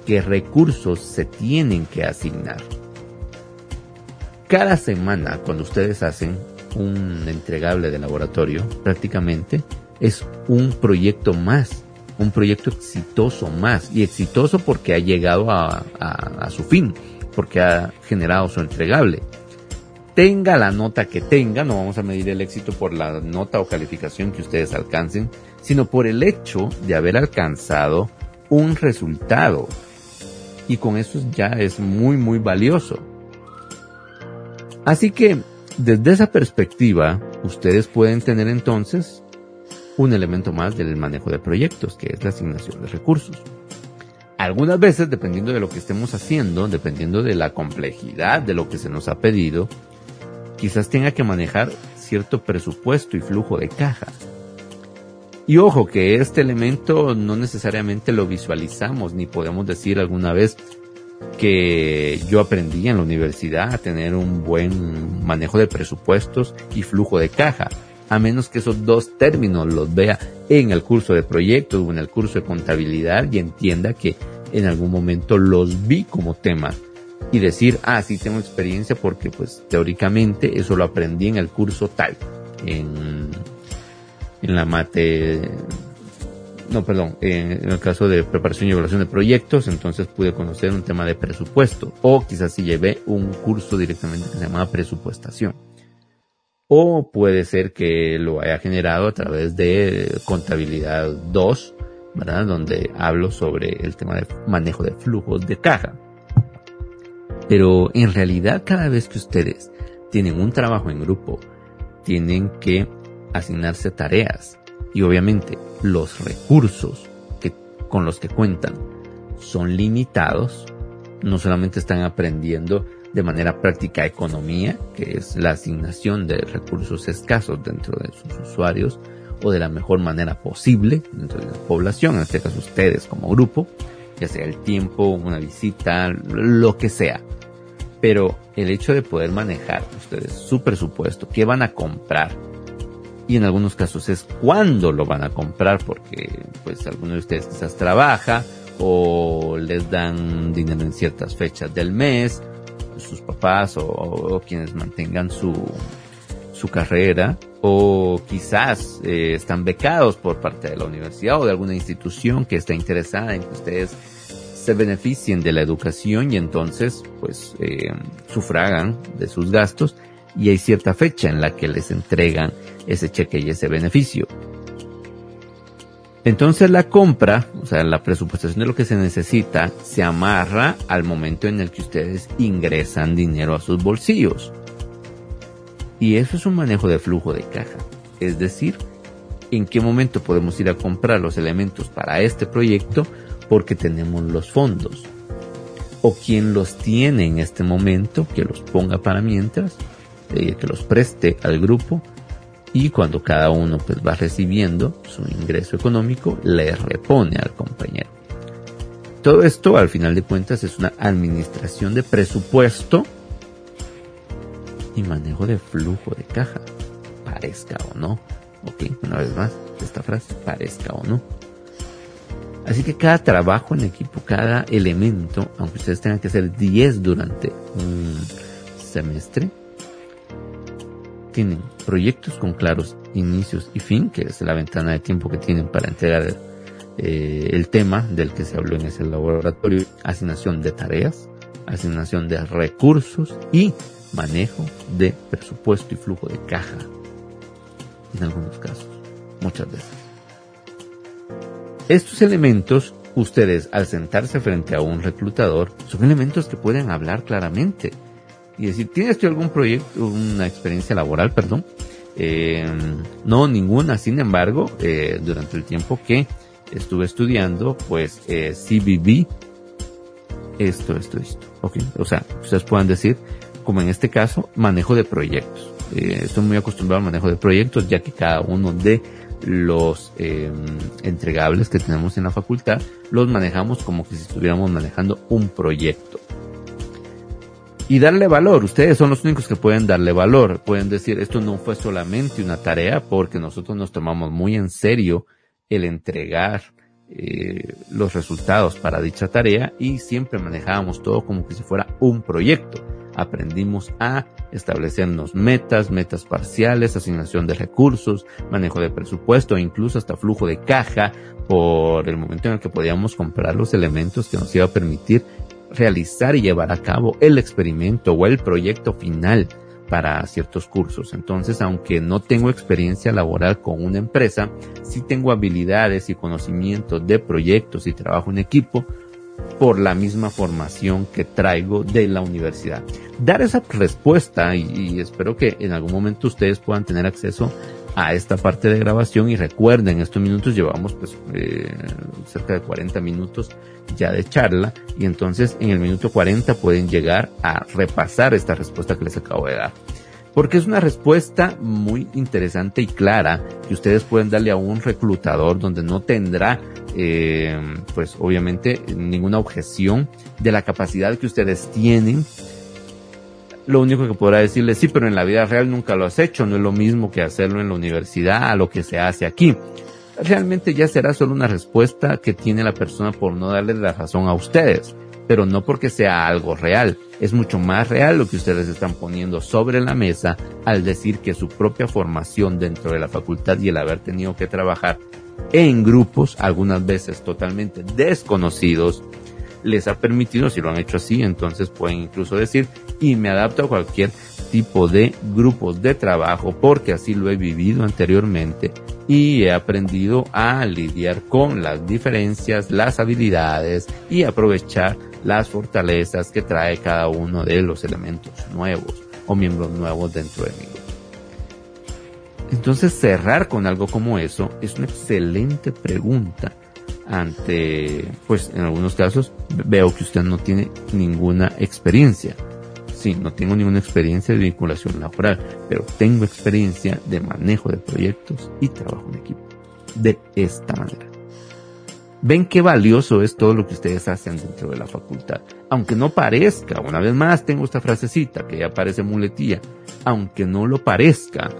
¿qué recursos se tienen que asignar? cada semana cuando ustedes hacen un entregable de laboratorio, prácticamente es un proyecto más, un proyecto exitoso más, y exitoso porque ha llegado a, a su fin, porque ha generado su entregable tenga la nota que tenga, no vamos a medir el éxito por la nota o calificación que ustedes alcancen, sino por el hecho de haber alcanzado un resultado. Y con eso ya es muy, muy valioso. Así que, desde esa perspectiva, ustedes pueden tener entonces un elemento más del manejo de proyectos, que es la asignación de recursos. Algunas veces, dependiendo de lo que estemos haciendo, dependiendo de la complejidad de lo que se nos ha pedido, quizás tenga que manejar cierto presupuesto y flujo de caja. Y ojo que este elemento no necesariamente lo visualizamos ni podemos decir alguna vez que yo aprendí en la universidad a tener un buen manejo de presupuestos y flujo de caja, a menos que esos dos términos los vea en el curso de proyectos o en el curso de contabilidad y entienda que en algún momento los vi como tema y decir, ah, sí tengo experiencia porque pues teóricamente eso lo aprendí en el curso tal, en, la mate, no, perdón, en, el caso de preparación y evaluación de proyectos, entonces pude conocer un tema de presupuesto o quizás si llevé un curso directamente que se llama presupuestación. O puede ser que lo haya generado a través de contabilidad 2, ¿verdad? Donde hablo sobre el tema de manejo de flujos de caja. Pero en realidad cada vez que ustedes tienen un trabajo en grupo, tienen que asignarse tareas y obviamente los recursos que, con los que cuentan son limitados, no solamente están aprendiendo de manera práctica economía, que es la asignación de recursos escasos dentro de sus usuarios o de la mejor manera posible dentro de la población, en este caso ustedes como grupo, ya sea el tiempo, una visita, lo que sea. Pero el hecho de poder manejar ustedes su presupuesto, qué van a comprar, y en algunos casos es cuándo lo van a comprar, porque pues alguno de ustedes quizás trabaja o les dan dinero en ciertas fechas del mes, sus papás o, quienes mantengan su, su carrera, o quizás eh, están becados por parte de la universidad o de alguna institución que está interesada en que ustedes se beneficien de la educación y entonces pues eh, sufragan de sus gastos y hay cierta fecha en la que les entregan ese cheque y ese beneficio. Entonces la compra, o sea, la presupuestación de lo que se necesita, se amarra al momento en el que ustedes ingresan dinero a sus bolsillos. Y eso es un manejo de flujo de caja. Es decir, en qué momento podemos ir a comprar los elementos para este proyecto porque tenemos los fondos. O quien los tiene en este momento, que los ponga para mientras, eh, que los preste al grupo y cuando cada uno pues va recibiendo su ingreso económico, le repone al compañero. Todo esto al final de cuentas es una administración de presupuesto y manejo de flujo de caja, parezca o no. Ok, una vez más, esta frase, parezca o no. Así que cada trabajo en equipo, cada elemento, aunque ustedes tengan que hacer 10 durante un semestre, tienen proyectos con claros inicios y fin, que es la ventana de tiempo que tienen para entregar eh, el tema del que se habló en ese laboratorio, asignación de tareas, asignación de recursos y manejo de presupuesto y flujo de caja. En algunos casos, muchas veces. Estos elementos, ustedes al sentarse frente a un reclutador, son elementos que pueden hablar claramente y decir, ¿tienes tú algún proyecto, una experiencia laboral, perdón? Eh, no, ninguna. Sin embargo, eh, durante el tiempo que estuve estudiando, pues eh, sí viví esto, esto, esto. Okay. O sea, ustedes puedan decir, como en este caso, manejo de proyectos. Eh, estoy muy acostumbrado al manejo de proyectos, ya que cada uno de los em, entregables que tenemos en la facultad los manejamos como que si estuviéramos manejando un proyecto. Y darle valor, ustedes son los únicos que pueden darle valor, pueden decir esto no fue solamente una tarea porque nosotros nos tomamos muy en serio el entregar eh, los resultados para dicha tarea y siempre manejábamos todo como que si fuera un proyecto. Aprendimos a establecernos metas, metas parciales, asignación de recursos, manejo de presupuesto, incluso hasta flujo de caja, por el momento en el que podíamos comprar los elementos que nos iba a permitir realizar y llevar a cabo el experimento o el proyecto final para ciertos cursos. Entonces, aunque no tengo experiencia laboral con una empresa, sí tengo habilidades y conocimientos de proyectos y trabajo en equipo por la misma formación que traigo de la universidad. Dar esa respuesta y, espero que en algún momento ustedes puedan tener acceso a esta parte de grabación y recuerden, estos minutos llevamos pues eh, cerca de 40 minutos ya de charla y entonces en el minuto 40 pueden llegar a repasar esta respuesta que les acabo de dar. Porque es una respuesta muy interesante y clara que ustedes pueden darle a un reclutador donde no tendrá eh, pues obviamente ninguna objeción de la capacidad que ustedes tienen lo único que podrá decirle, sí, pero en la vida real nunca lo has hecho, no es lo mismo que hacerlo en la universidad a lo que se hace aquí. Realmente ya será solo una respuesta que tiene la persona por no darle la razón a ustedes, pero no porque sea algo real. Es mucho más real lo que ustedes están poniendo sobre la mesa al decir que su propia formación dentro de la facultad y el haber tenido que trabajar en grupos, algunas veces totalmente desconocidos, les ha permitido, si lo han hecho así, entonces pueden incluso decir, y me adapto a cualquier tipo de grupos de trabajo porque así lo he vivido anteriormente y he aprendido a lidiar con las diferencias, las habilidades y aprovechar las fortalezas que trae cada uno de los elementos nuevos o miembros nuevos dentro de mi. Entonces cerrar con algo como eso es una excelente pregunta ante, pues en algunos casos veo que usted no tiene ninguna experiencia. Sí, no tengo ninguna experiencia de vinculación laboral, pero tengo experiencia de manejo de proyectos y trabajo en equipo. De esta manera. Ven qué valioso es todo lo que ustedes hacen dentro de la facultad. Aunque no parezca, una vez más tengo esta frasecita que ya parece muletilla, aunque no lo parezca,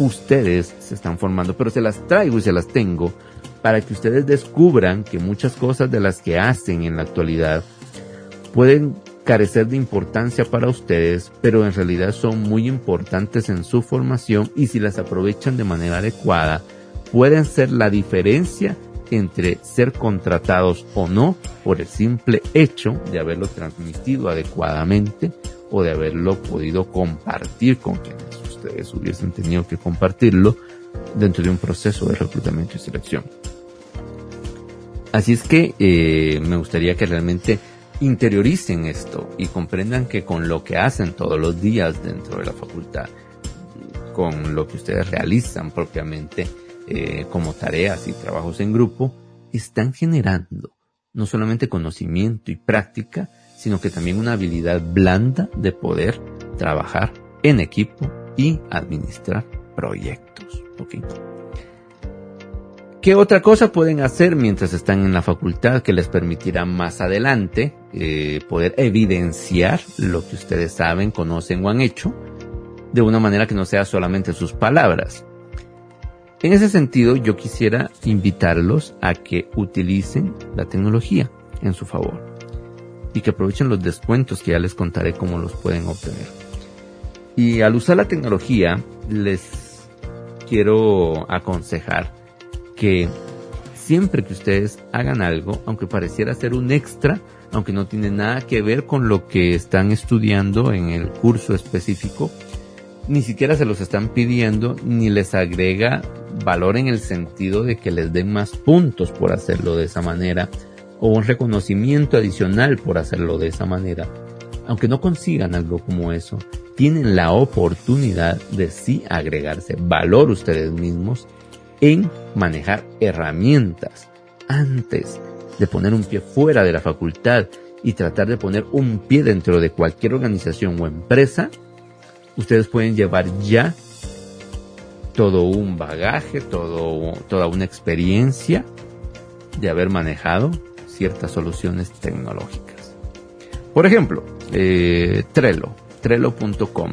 ustedes se están formando, pero se las traigo y se las tengo para que ustedes descubran que muchas cosas de las que hacen en la actualidad pueden carecer de importancia para ustedes, pero en realidad son muy importantes en su formación y si las aprovechan de manera adecuada, pueden ser la diferencia entre ser contratados o no por el simple hecho de haberlo transmitido adecuadamente o de haberlo podido compartir con quienes ustedes hubiesen tenido que compartirlo dentro de un proceso de reclutamiento y selección. Así es que eh, me gustaría que realmente interioricen esto y comprendan que con lo que hacen todos los días dentro de la facultad, con lo que ustedes realizan propiamente eh, como tareas y trabajos en grupo, están generando no solamente conocimiento y práctica, sino que también una habilidad blanda de poder trabajar en equipo y administrar proyectos. ¿Qué otra cosa pueden hacer mientras están en la facultad que les permitirá más adelante eh, poder evidenciar lo que ustedes saben, conocen o han hecho de una manera que no sea solamente sus palabras? En ese sentido, yo quisiera invitarlos a que utilicen la tecnología en su favor y que aprovechen los descuentos que ya les contaré cómo los pueden obtener. Y al usar la tecnología, les quiero aconsejar que siempre que ustedes hagan algo, aunque pareciera ser un extra, aunque no tiene nada que ver con lo que están estudiando en el curso específico, ni siquiera se los están pidiendo, ni les agrega valor en el sentido de que les den más puntos por hacerlo de esa manera, o un reconocimiento adicional por hacerlo de esa manera. Aunque no consigan algo como eso, tienen la oportunidad de sí agregarse valor ustedes mismos en manejar herramientas antes de poner un pie fuera de la facultad y tratar de poner un pie dentro de cualquier organización o empresa, ustedes pueden llevar ya todo un bagaje, todo, toda una experiencia de haber manejado ciertas soluciones tecnológicas. Por ejemplo, eh, Trello, trello.com,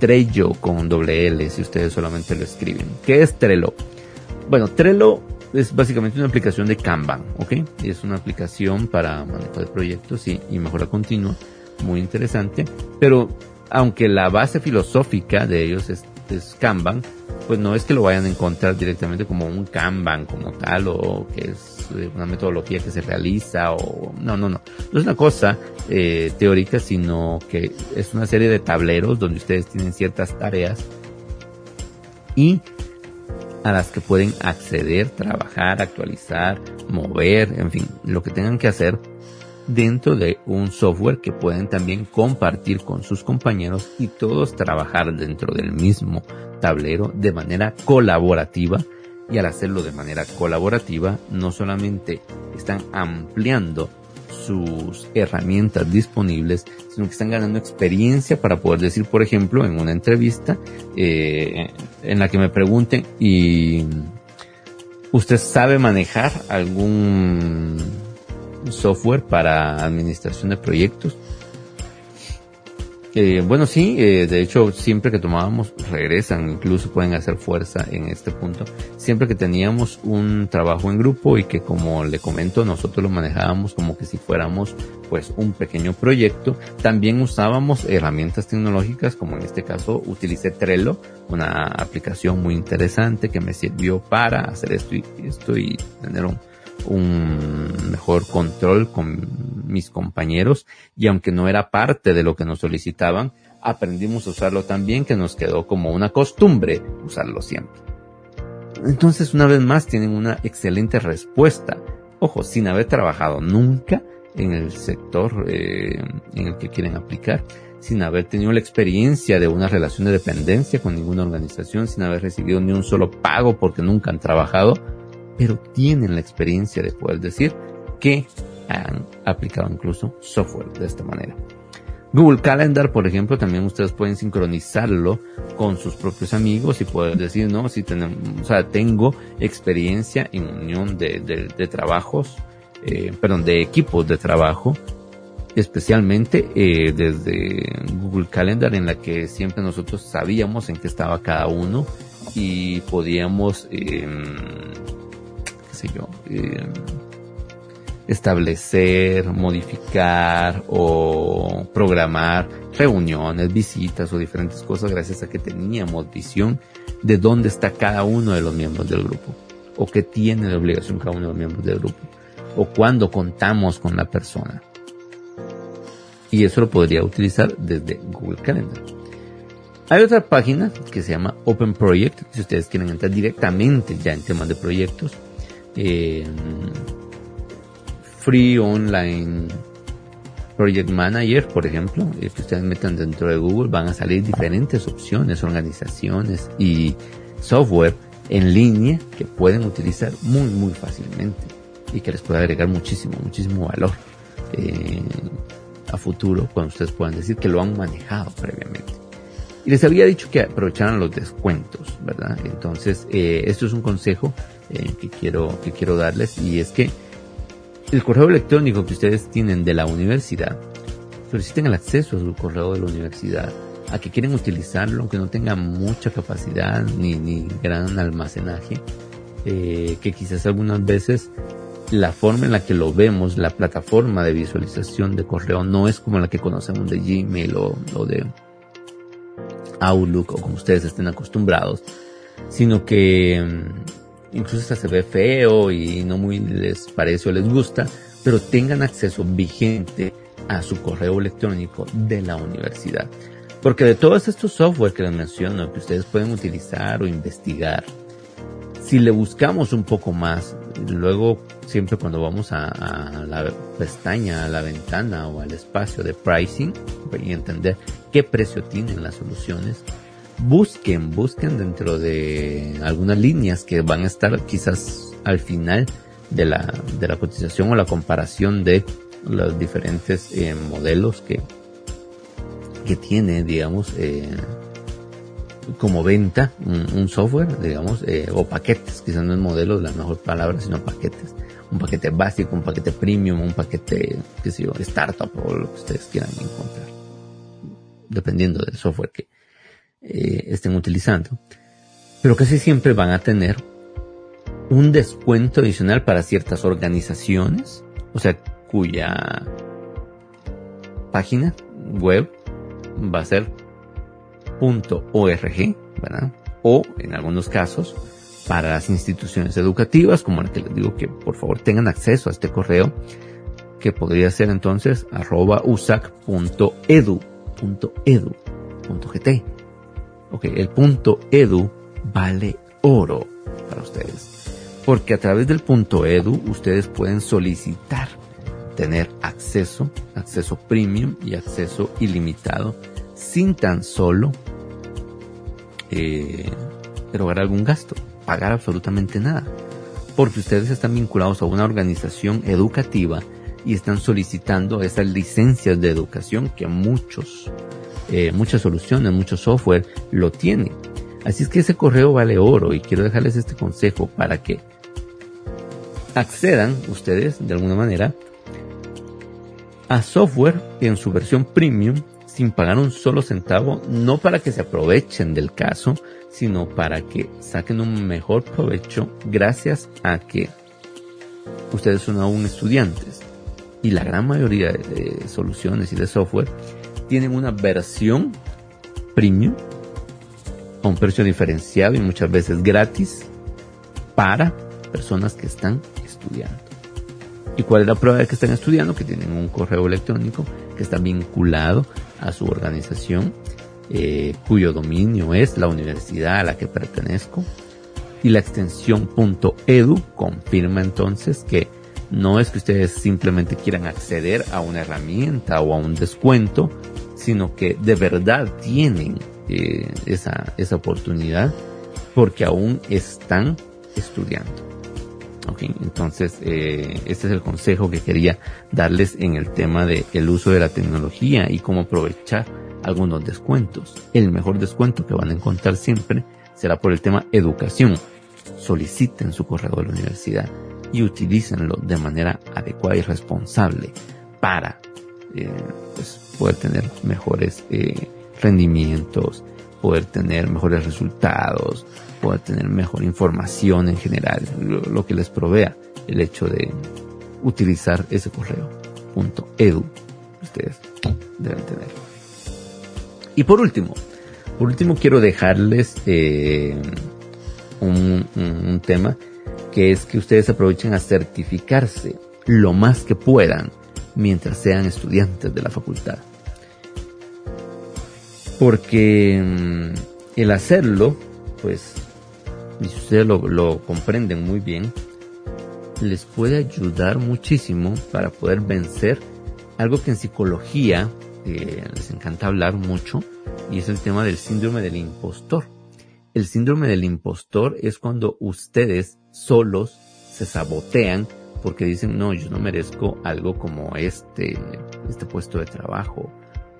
Trello con doble L si ustedes solamente lo escriben. ¿Qué es Trello? Bueno, Trello es básicamente una aplicación de Kanban, ¿ok? Es una aplicación para manejo de proyectos y, mejora continua, muy interesante, pero aunque la base filosófica de ellos es, es Kanban, pues no es que lo vayan a encontrar directamente como un Kanban como tal o que es eh, una metodología que se realiza o no, no, no. No es una cosa eh, teórica, sino que es una serie de tableros donde ustedes tienen ciertas tareas y a las que pueden acceder, trabajar, actualizar, mover, en fin, lo que tengan que hacer dentro de un software que pueden también compartir con sus compañeros y todos trabajar dentro del mismo tablero de manera colaborativa. Y al hacerlo de manera colaborativa no solamente están ampliando sus herramientas disponibles, sino que están ganando experiencia para poder decir, por ejemplo, en una entrevista eh, en la que me pregunten, ¿y usted sabe manejar algún software para administración de proyectos? Eh, bueno, sí, eh, de hecho, siempre que tomábamos, regresan, incluso pueden hacer fuerza en este punto. Siempre que teníamos un trabajo en grupo y que, como le comento, nosotros lo manejábamos como que si fuéramos, pues, un pequeño proyecto, también usábamos herramientas tecnológicas, como en este caso, utilicé Trello, una aplicación muy interesante que me sirvió para hacer esto y esto y tener un, un mejor control con mis compañeros y aunque no era parte de lo que nos solicitaban, aprendimos a usarlo también que nos quedó como una costumbre usarlo siempre. Entonces una vez más tienen una excelente respuesta. Ojo, sin haber trabajado nunca en el sector eh, en el que quieren aplicar, sin haber tenido la experiencia de una relación de dependencia con ninguna organización, sin haber recibido ni un solo pago porque nunca han trabajado, pero tienen la experiencia de poder decir que han aplicado incluso software de esta manera. Google Calendar, por ejemplo, también ustedes pueden sincronizarlo con sus propios amigos y poder decir, no, si tenemos, o sea, tengo experiencia en unión de, de, trabajos, eh, perdón, de equipos de trabajo, especialmente eh, desde Google Calendar en la que siempre nosotros sabíamos en qué estaba cada uno y podíamos eh, yo, eh, establecer, modificar o programar reuniones, visitas o diferentes cosas gracias a que teníamos visión de dónde está cada uno de los miembros del grupo o qué tiene de obligación cada uno de los miembros del grupo o cuándo contamos con la persona. Y eso lo podría utilizar desde Google Calendar. Hay otra página que se llama Open Project, si ustedes quieren entrar directamente ya en temas de proyectos, eh, Free Online Project Manager, por ejemplo, que ustedes metan dentro de Google, van a salir diferentes opciones, organizaciones y software en línea que pueden utilizar muy, muy fácilmente y que les puede agregar muchísimo, muchísimo valor eh, a futuro cuando ustedes puedan decir que lo han manejado previamente. Y les había dicho que aprovecharan los descuentos, ¿verdad? Entonces, eh, esto es un consejo eh, que quiero que quiero darles y es que el correo electrónico que ustedes tienen de la universidad soliciten el acceso a su correo de la universidad a que quieren utilizarlo aunque no tenga mucha capacidad ni, ni gran almacenaje eh, que quizás algunas veces la forma en la que lo vemos la plataforma de visualización de correo no es como la que conocemos de Gmail o, o de Outlook o como ustedes estén acostumbrados sino que mm, incluso hasta se ve feo y no muy les parece o les gusta, pero tengan acceso vigente a su correo electrónico de la universidad. Porque de todos estos software que les menciono, que ustedes pueden utilizar o investigar, si le buscamos un poco más, luego siempre cuando vamos a, a, la pestaña, a la ventana o al espacio de pricing y entender qué precio tienen las soluciones, busquen, busquen dentro de algunas líneas que van a estar quizás al final de la, de la cotización o la comparación de los diferentes eh, modelos que, que tiene, digamos, eh, como venta un, software, digamos, eh, o paquetes, quizás no es modelo la mejor palabra, sino paquetes. Un paquete básico, un paquete premium, un paquete, qué sé yo, startup o lo que ustedes quieran encontrar. Dependiendo del software que, eh, estén utilizando. Pero casi siempre van a tener un descuento adicional para ciertas organizaciones, o sea, cuya página web va a ser .org, ¿verdad? O en algunos casos para las instituciones educativas, como la que les digo que por favor tengan acceso a este correo, que podría ser entonces arroba usac.edu.edu.gt. Ok, el punto edu vale oro para ustedes. Porque a través del punto edu ustedes pueden solicitar tener acceso, acceso premium y acceso ilimitado sin tan solo eh, algún gasto, pagar absolutamente nada. Porque ustedes están vinculados a una organización educativa y están solicitando esas licencias de educación que muchos, eh, muchas soluciones, muchos software lo tienen. Así es que ese correo vale oro y quiero dejarles este consejo para que accedan ustedes de alguna manera a software en su versión premium sin pagar un solo centavo, no para que se aprovechen del caso, sino para que saquen un mejor provecho gracias a que ustedes son aún estudiantes. Y la gran mayoría de soluciones y de software tienen una versión premium a un precio diferenciado y muchas veces gratis para personas que están estudiando. ¿Y cuál es la prueba de que están estudiando? Que tienen un correo electrónico que está vinculado a su organización, eh, cuyo dominio es la universidad a la que pertenezco. Y la extensión .edu confirma entonces que no es que ustedes simplemente quieran acceder a una herramienta o a un descuento, sino que de verdad tienen eh, esa, esa oportunidad porque aún están estudiando. Entonces, eh, este es el consejo que quería darles en el tema del el uso de la tecnología y cómo aprovechar algunos descuentos. El mejor descuento que van a encontrar siempre será por el tema educación. Soliciten su correo de la universidad y utilícenlo de manera adecuada y responsable para eh, pues, poder tener mejores eh, rendimientos, poder tener mejores resultados, poder tener mejor información en general, lo, que les provea el hecho de utilizar ese correo. Punto edu. Ustedes deben tener. Y por último, por último quiero dejarles eh, un, un tema que es que ustedes aprovechen a certificarse lo más que puedan mientras sean estudiantes de la facultad. Porque mm, el hacerlo, pues y si ustedes lo, comprenden muy bien, les puede ayudar muchísimo para poder vencer algo que en psicología eh, les encanta hablar mucho y es el tema del síndrome del impostor. El síndrome del impostor es cuando ustedes solos se sabotean porque dicen, no, yo no merezco algo como este, este puesto de trabajo,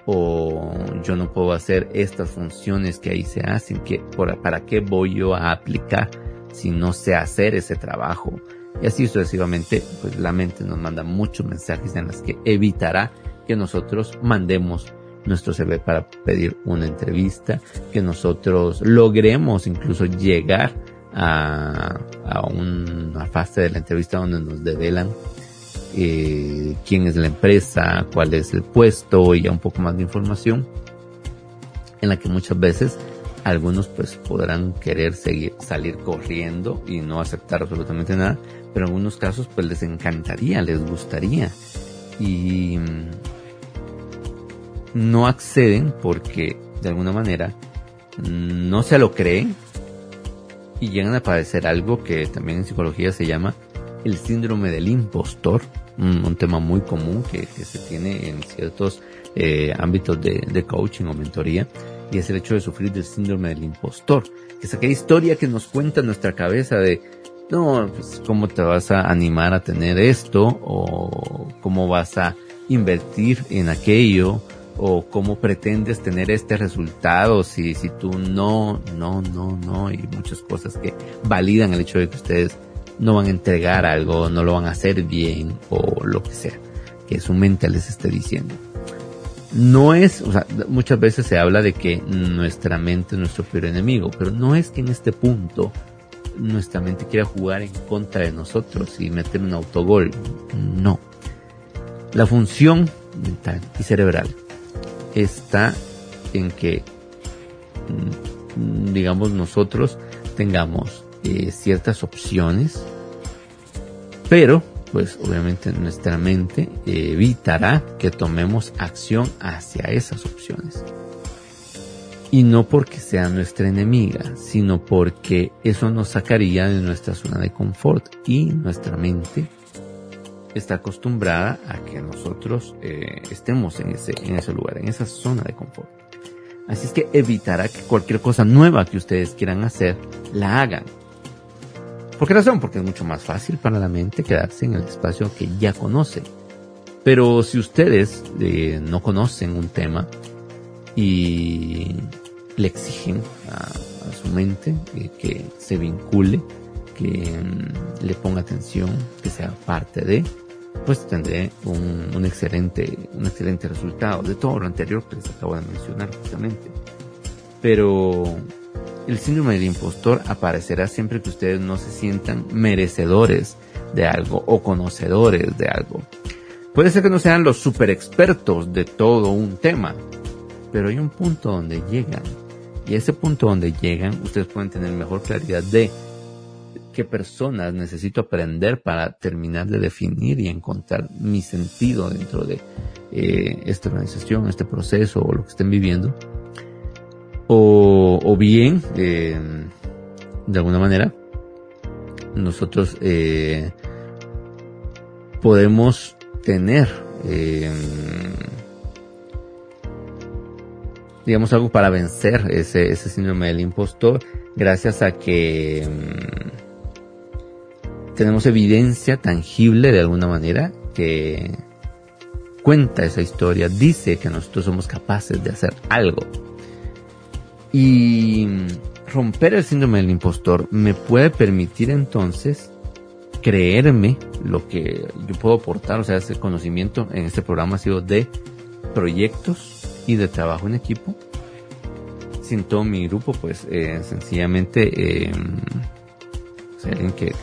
o yo no puedo hacer estas funciones que ahí se hacen, que, ¿para qué voy yo a aplicar si no sé hacer ese trabajo? Y así sucesivamente, pues la mente nos manda muchos mensajes en los que evitará que nosotros mandemos nuestro CV para pedir una entrevista, que nosotros logremos incluso llegar a, a una fase de la entrevista donde nos develan eh, quién es la empresa, cuál es el puesto y ya un poco más de información en la que muchas veces algunos pues podrán querer seguir, salir corriendo y no aceptar absolutamente nada, pero en algunos casos pues les encantaría, les gustaría. Y mm, no acceden porque de alguna manera no se lo creen y llegan a padecer algo que también en psicología se llama el síndrome del impostor, un, tema muy común que, se tiene en ciertos eh, ámbitos de, coaching o mentoría, y es el hecho de sufrir del síndrome del impostor, que es aquella historia que nos cuenta nuestra cabeza de, no, pues, ¿cómo te vas a animar a tener esto? O cómo vas a invertir en aquello? O cómo pretendes tener este resultado si, si tú no, no, no, no, y muchas cosas que validan el hecho de que ustedes no van a entregar algo, no lo van a hacer bien o lo que sea que su mente les esté diciendo. No es, o sea, muchas veces se habla de que nuestra mente es nuestro peor enemigo, pero no es que en este punto nuestra mente quiera jugar en contra de nosotros y meter un autogol. No. La función mental y cerebral está en que, mm, digamos, nosotros tengamos eh, ciertas opciones, pero pues obviamente nuestra mente evitará que tomemos acción hacia esas opciones. Y no porque sea nuestra enemiga, sino porque eso nos sacaría de nuestra zona de confort y nuestra mente está acostumbrada a que nosotros eh, estemos en ese, en ese lugar, en esa zona de confort. Así es que evitará que cualquier cosa nueva que ustedes quieran hacer, la hagan. ¿Por qué razón? Porque es mucho más fácil para la mente quedarse en el espacio que ya conoce. Pero si ustedes eh, no conocen un tema y le exigen a, su mente eh, que se vincule, que mm, le ponga atención, que sea parte de, pues tendré un, excelente, un excelente resultado de todo lo anterior que les acabo de mencionar justamente. Pero el síndrome del impostor aparecerá siempre que ustedes no se sientan merecedores de algo o conocedores de algo. Puede ser que no sean los super expertos de todo un tema, pero hay un punto donde llegan. Y ese punto donde llegan, ustedes pueden tener mejor claridad de qué personas necesito aprender para terminar de definir y encontrar mi sentido dentro de eh, esta organización, este proceso o lo que estén viviendo. O, bien, eh, de alguna manera, nosotros eh, podemos tener, digamos, algo para vencer ese, ese síndrome del impostor gracias a que tenemos evidencia tangible de alguna manera que cuenta esa historia, dice que nosotros somos capaces de hacer algo. Y romper el síndrome del impostor me puede permitir entonces creerme lo que yo puedo aportar, o sea, ese conocimiento en este programa ha sido de proyectos y de trabajo en equipo. Sin todo mi grupo, pues eh, sencillamente eh, alguien que,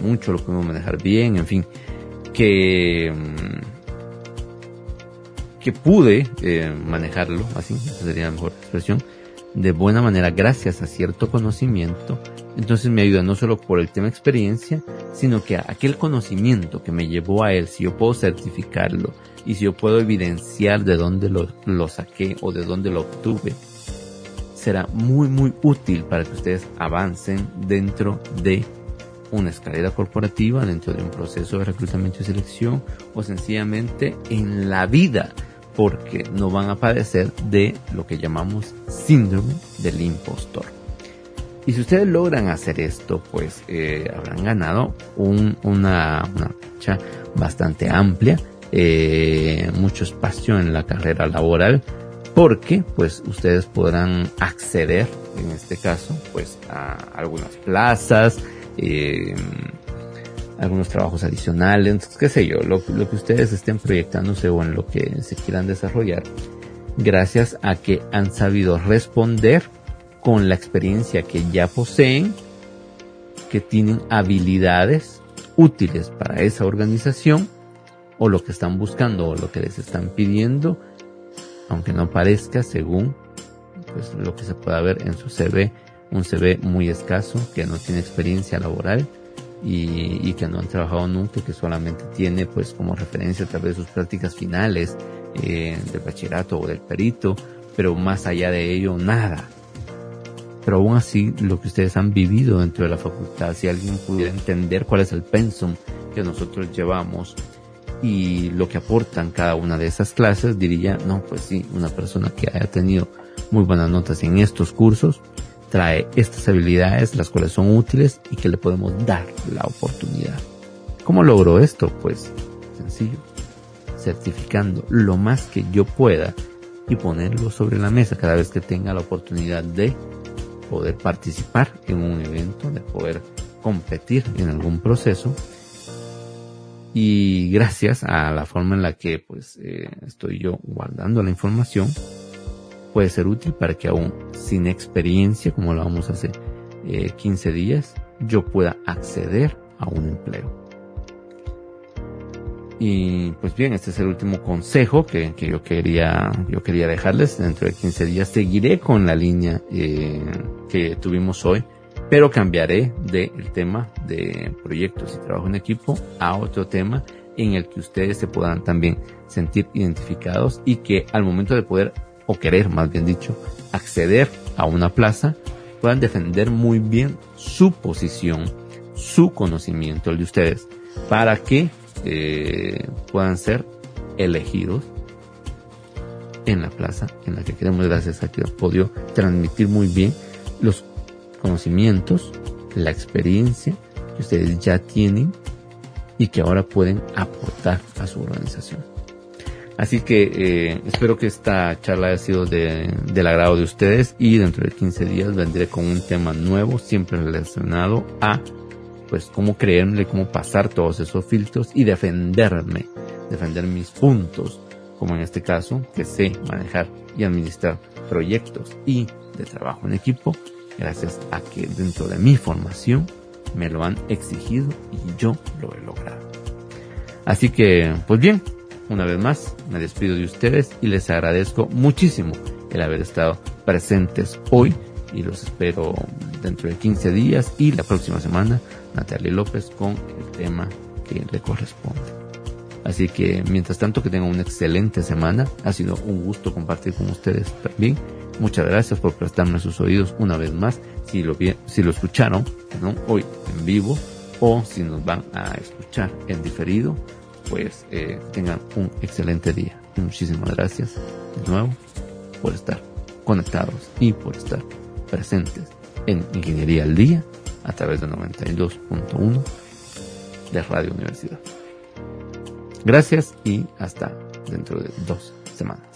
mucho lo podemos manejar bien, en fin, que, mm, que pude eh, manejarlo, así, esa sería la mejor expresión, de buena manera gracias a cierto conocimiento, entonces me ayuda no solo por el tema experiencia, sino que aquel conocimiento que me llevó a él, si yo puedo certificarlo y si yo puedo evidenciar de dónde lo, lo saqué o de dónde lo obtuve, será muy muy útil para que ustedes avancen dentro de una escalera corporativa dentro de un proceso de reclutamiento y selección o sencillamente en la vida porque no van a padecer de lo que llamamos síndrome del impostor. Y si ustedes logran hacer esto, pues eh, habrán ganado un, una, una bastante amplia, eh, mucho espacio en la carrera laboral, porque pues ustedes podrán acceder, en este caso, pues a algunas plazas, eh, algunos trabajos adicionales, entonces, qué sé yo, lo, que ustedes estén proyectándose o en lo que se quieran desarrollar, gracias a que han sabido responder con la experiencia que ya poseen, que tienen habilidades útiles para esa organización o lo que están buscando o lo que les están pidiendo, aunque no parezca según pues, lo que se pueda ver en su CV un CV muy escaso, que no tiene experiencia laboral y, que no han trabajado nunca, que solamente tiene pues como referencia a través de sus prácticas finales eh, del bachillerato o del perito, pero más allá de ello nada. Pero aún así, lo que ustedes han vivido dentro de la facultad, si alguien pudiera entender cuál es el pensum que nosotros llevamos y lo que aportan cada una de esas clases, diría, no, pues sí, una persona que haya tenido muy buenas notas en estos cursos, trae estas habilidades, las cuales son útiles y que le podemos dar la oportunidad. ¿Cómo logro esto? Pues sencillo, certificando lo más que yo pueda y ponerlo sobre la mesa cada vez que tenga la oportunidad de poder participar en un evento, de poder competir en algún proceso. Y gracias a la forma en la que pues eh, estoy yo guardando la información, puede ser útil para que aún sin experiencia, como lo vamos a hacer 15 días, yo pueda acceder a un empleo. Y pues bien, este es el último consejo que, que yo quería, yo quería dejarles. Dentro de 15 días seguiré con la línea eh, que tuvimos hoy, pero cambiaré del tema de proyectos y trabajo en equipo a otro tema en el que ustedes se puedan también sentir identificados y que al momento de poder, o querer más bien dicho, acceder a una plaza, puedan defender muy bien su posición, su conocimiento, el de ustedes, para que eh, puedan ser elegidos en la plaza en la que queremos, gracias a que he podido transmitir muy bien los conocimientos, la experiencia que ustedes ya tienen y que ahora pueden aportar a su organización. Así que eh, espero que esta charla haya sido de, del agrado de ustedes y dentro de 15 días vendré con un tema nuevo, siempre relacionado a pues cómo creerme, cómo pasar todos esos filtros y defenderme, defender mis puntos, como en este caso, que sé manejar y administrar proyectos y de trabajo en equipo, gracias a que dentro de mi formación me lo han exigido y yo lo he logrado. Así que, pues bien, una vez más, me despido de ustedes y les agradezco muchísimo el haber estado presentes hoy y los espero dentro de 15 días y la próxima semana Natalia López con el tema que le corresponde. Así que mientras tanto que tengan una excelente semana, ha sido un gusto compartir con ustedes también. Muchas gracias por prestarme sus oídos una vez más. Si lo, si lo escucharon hoy en vivo o si nos van a escuchar en diferido, pues eh, tengan un excelente día. Muchísimas gracias de nuevo por estar conectados y por estar presentes en Ingeniería al Día a través de 92.1 de Radio Universidad. Gracias y hasta dentro de dos semanas.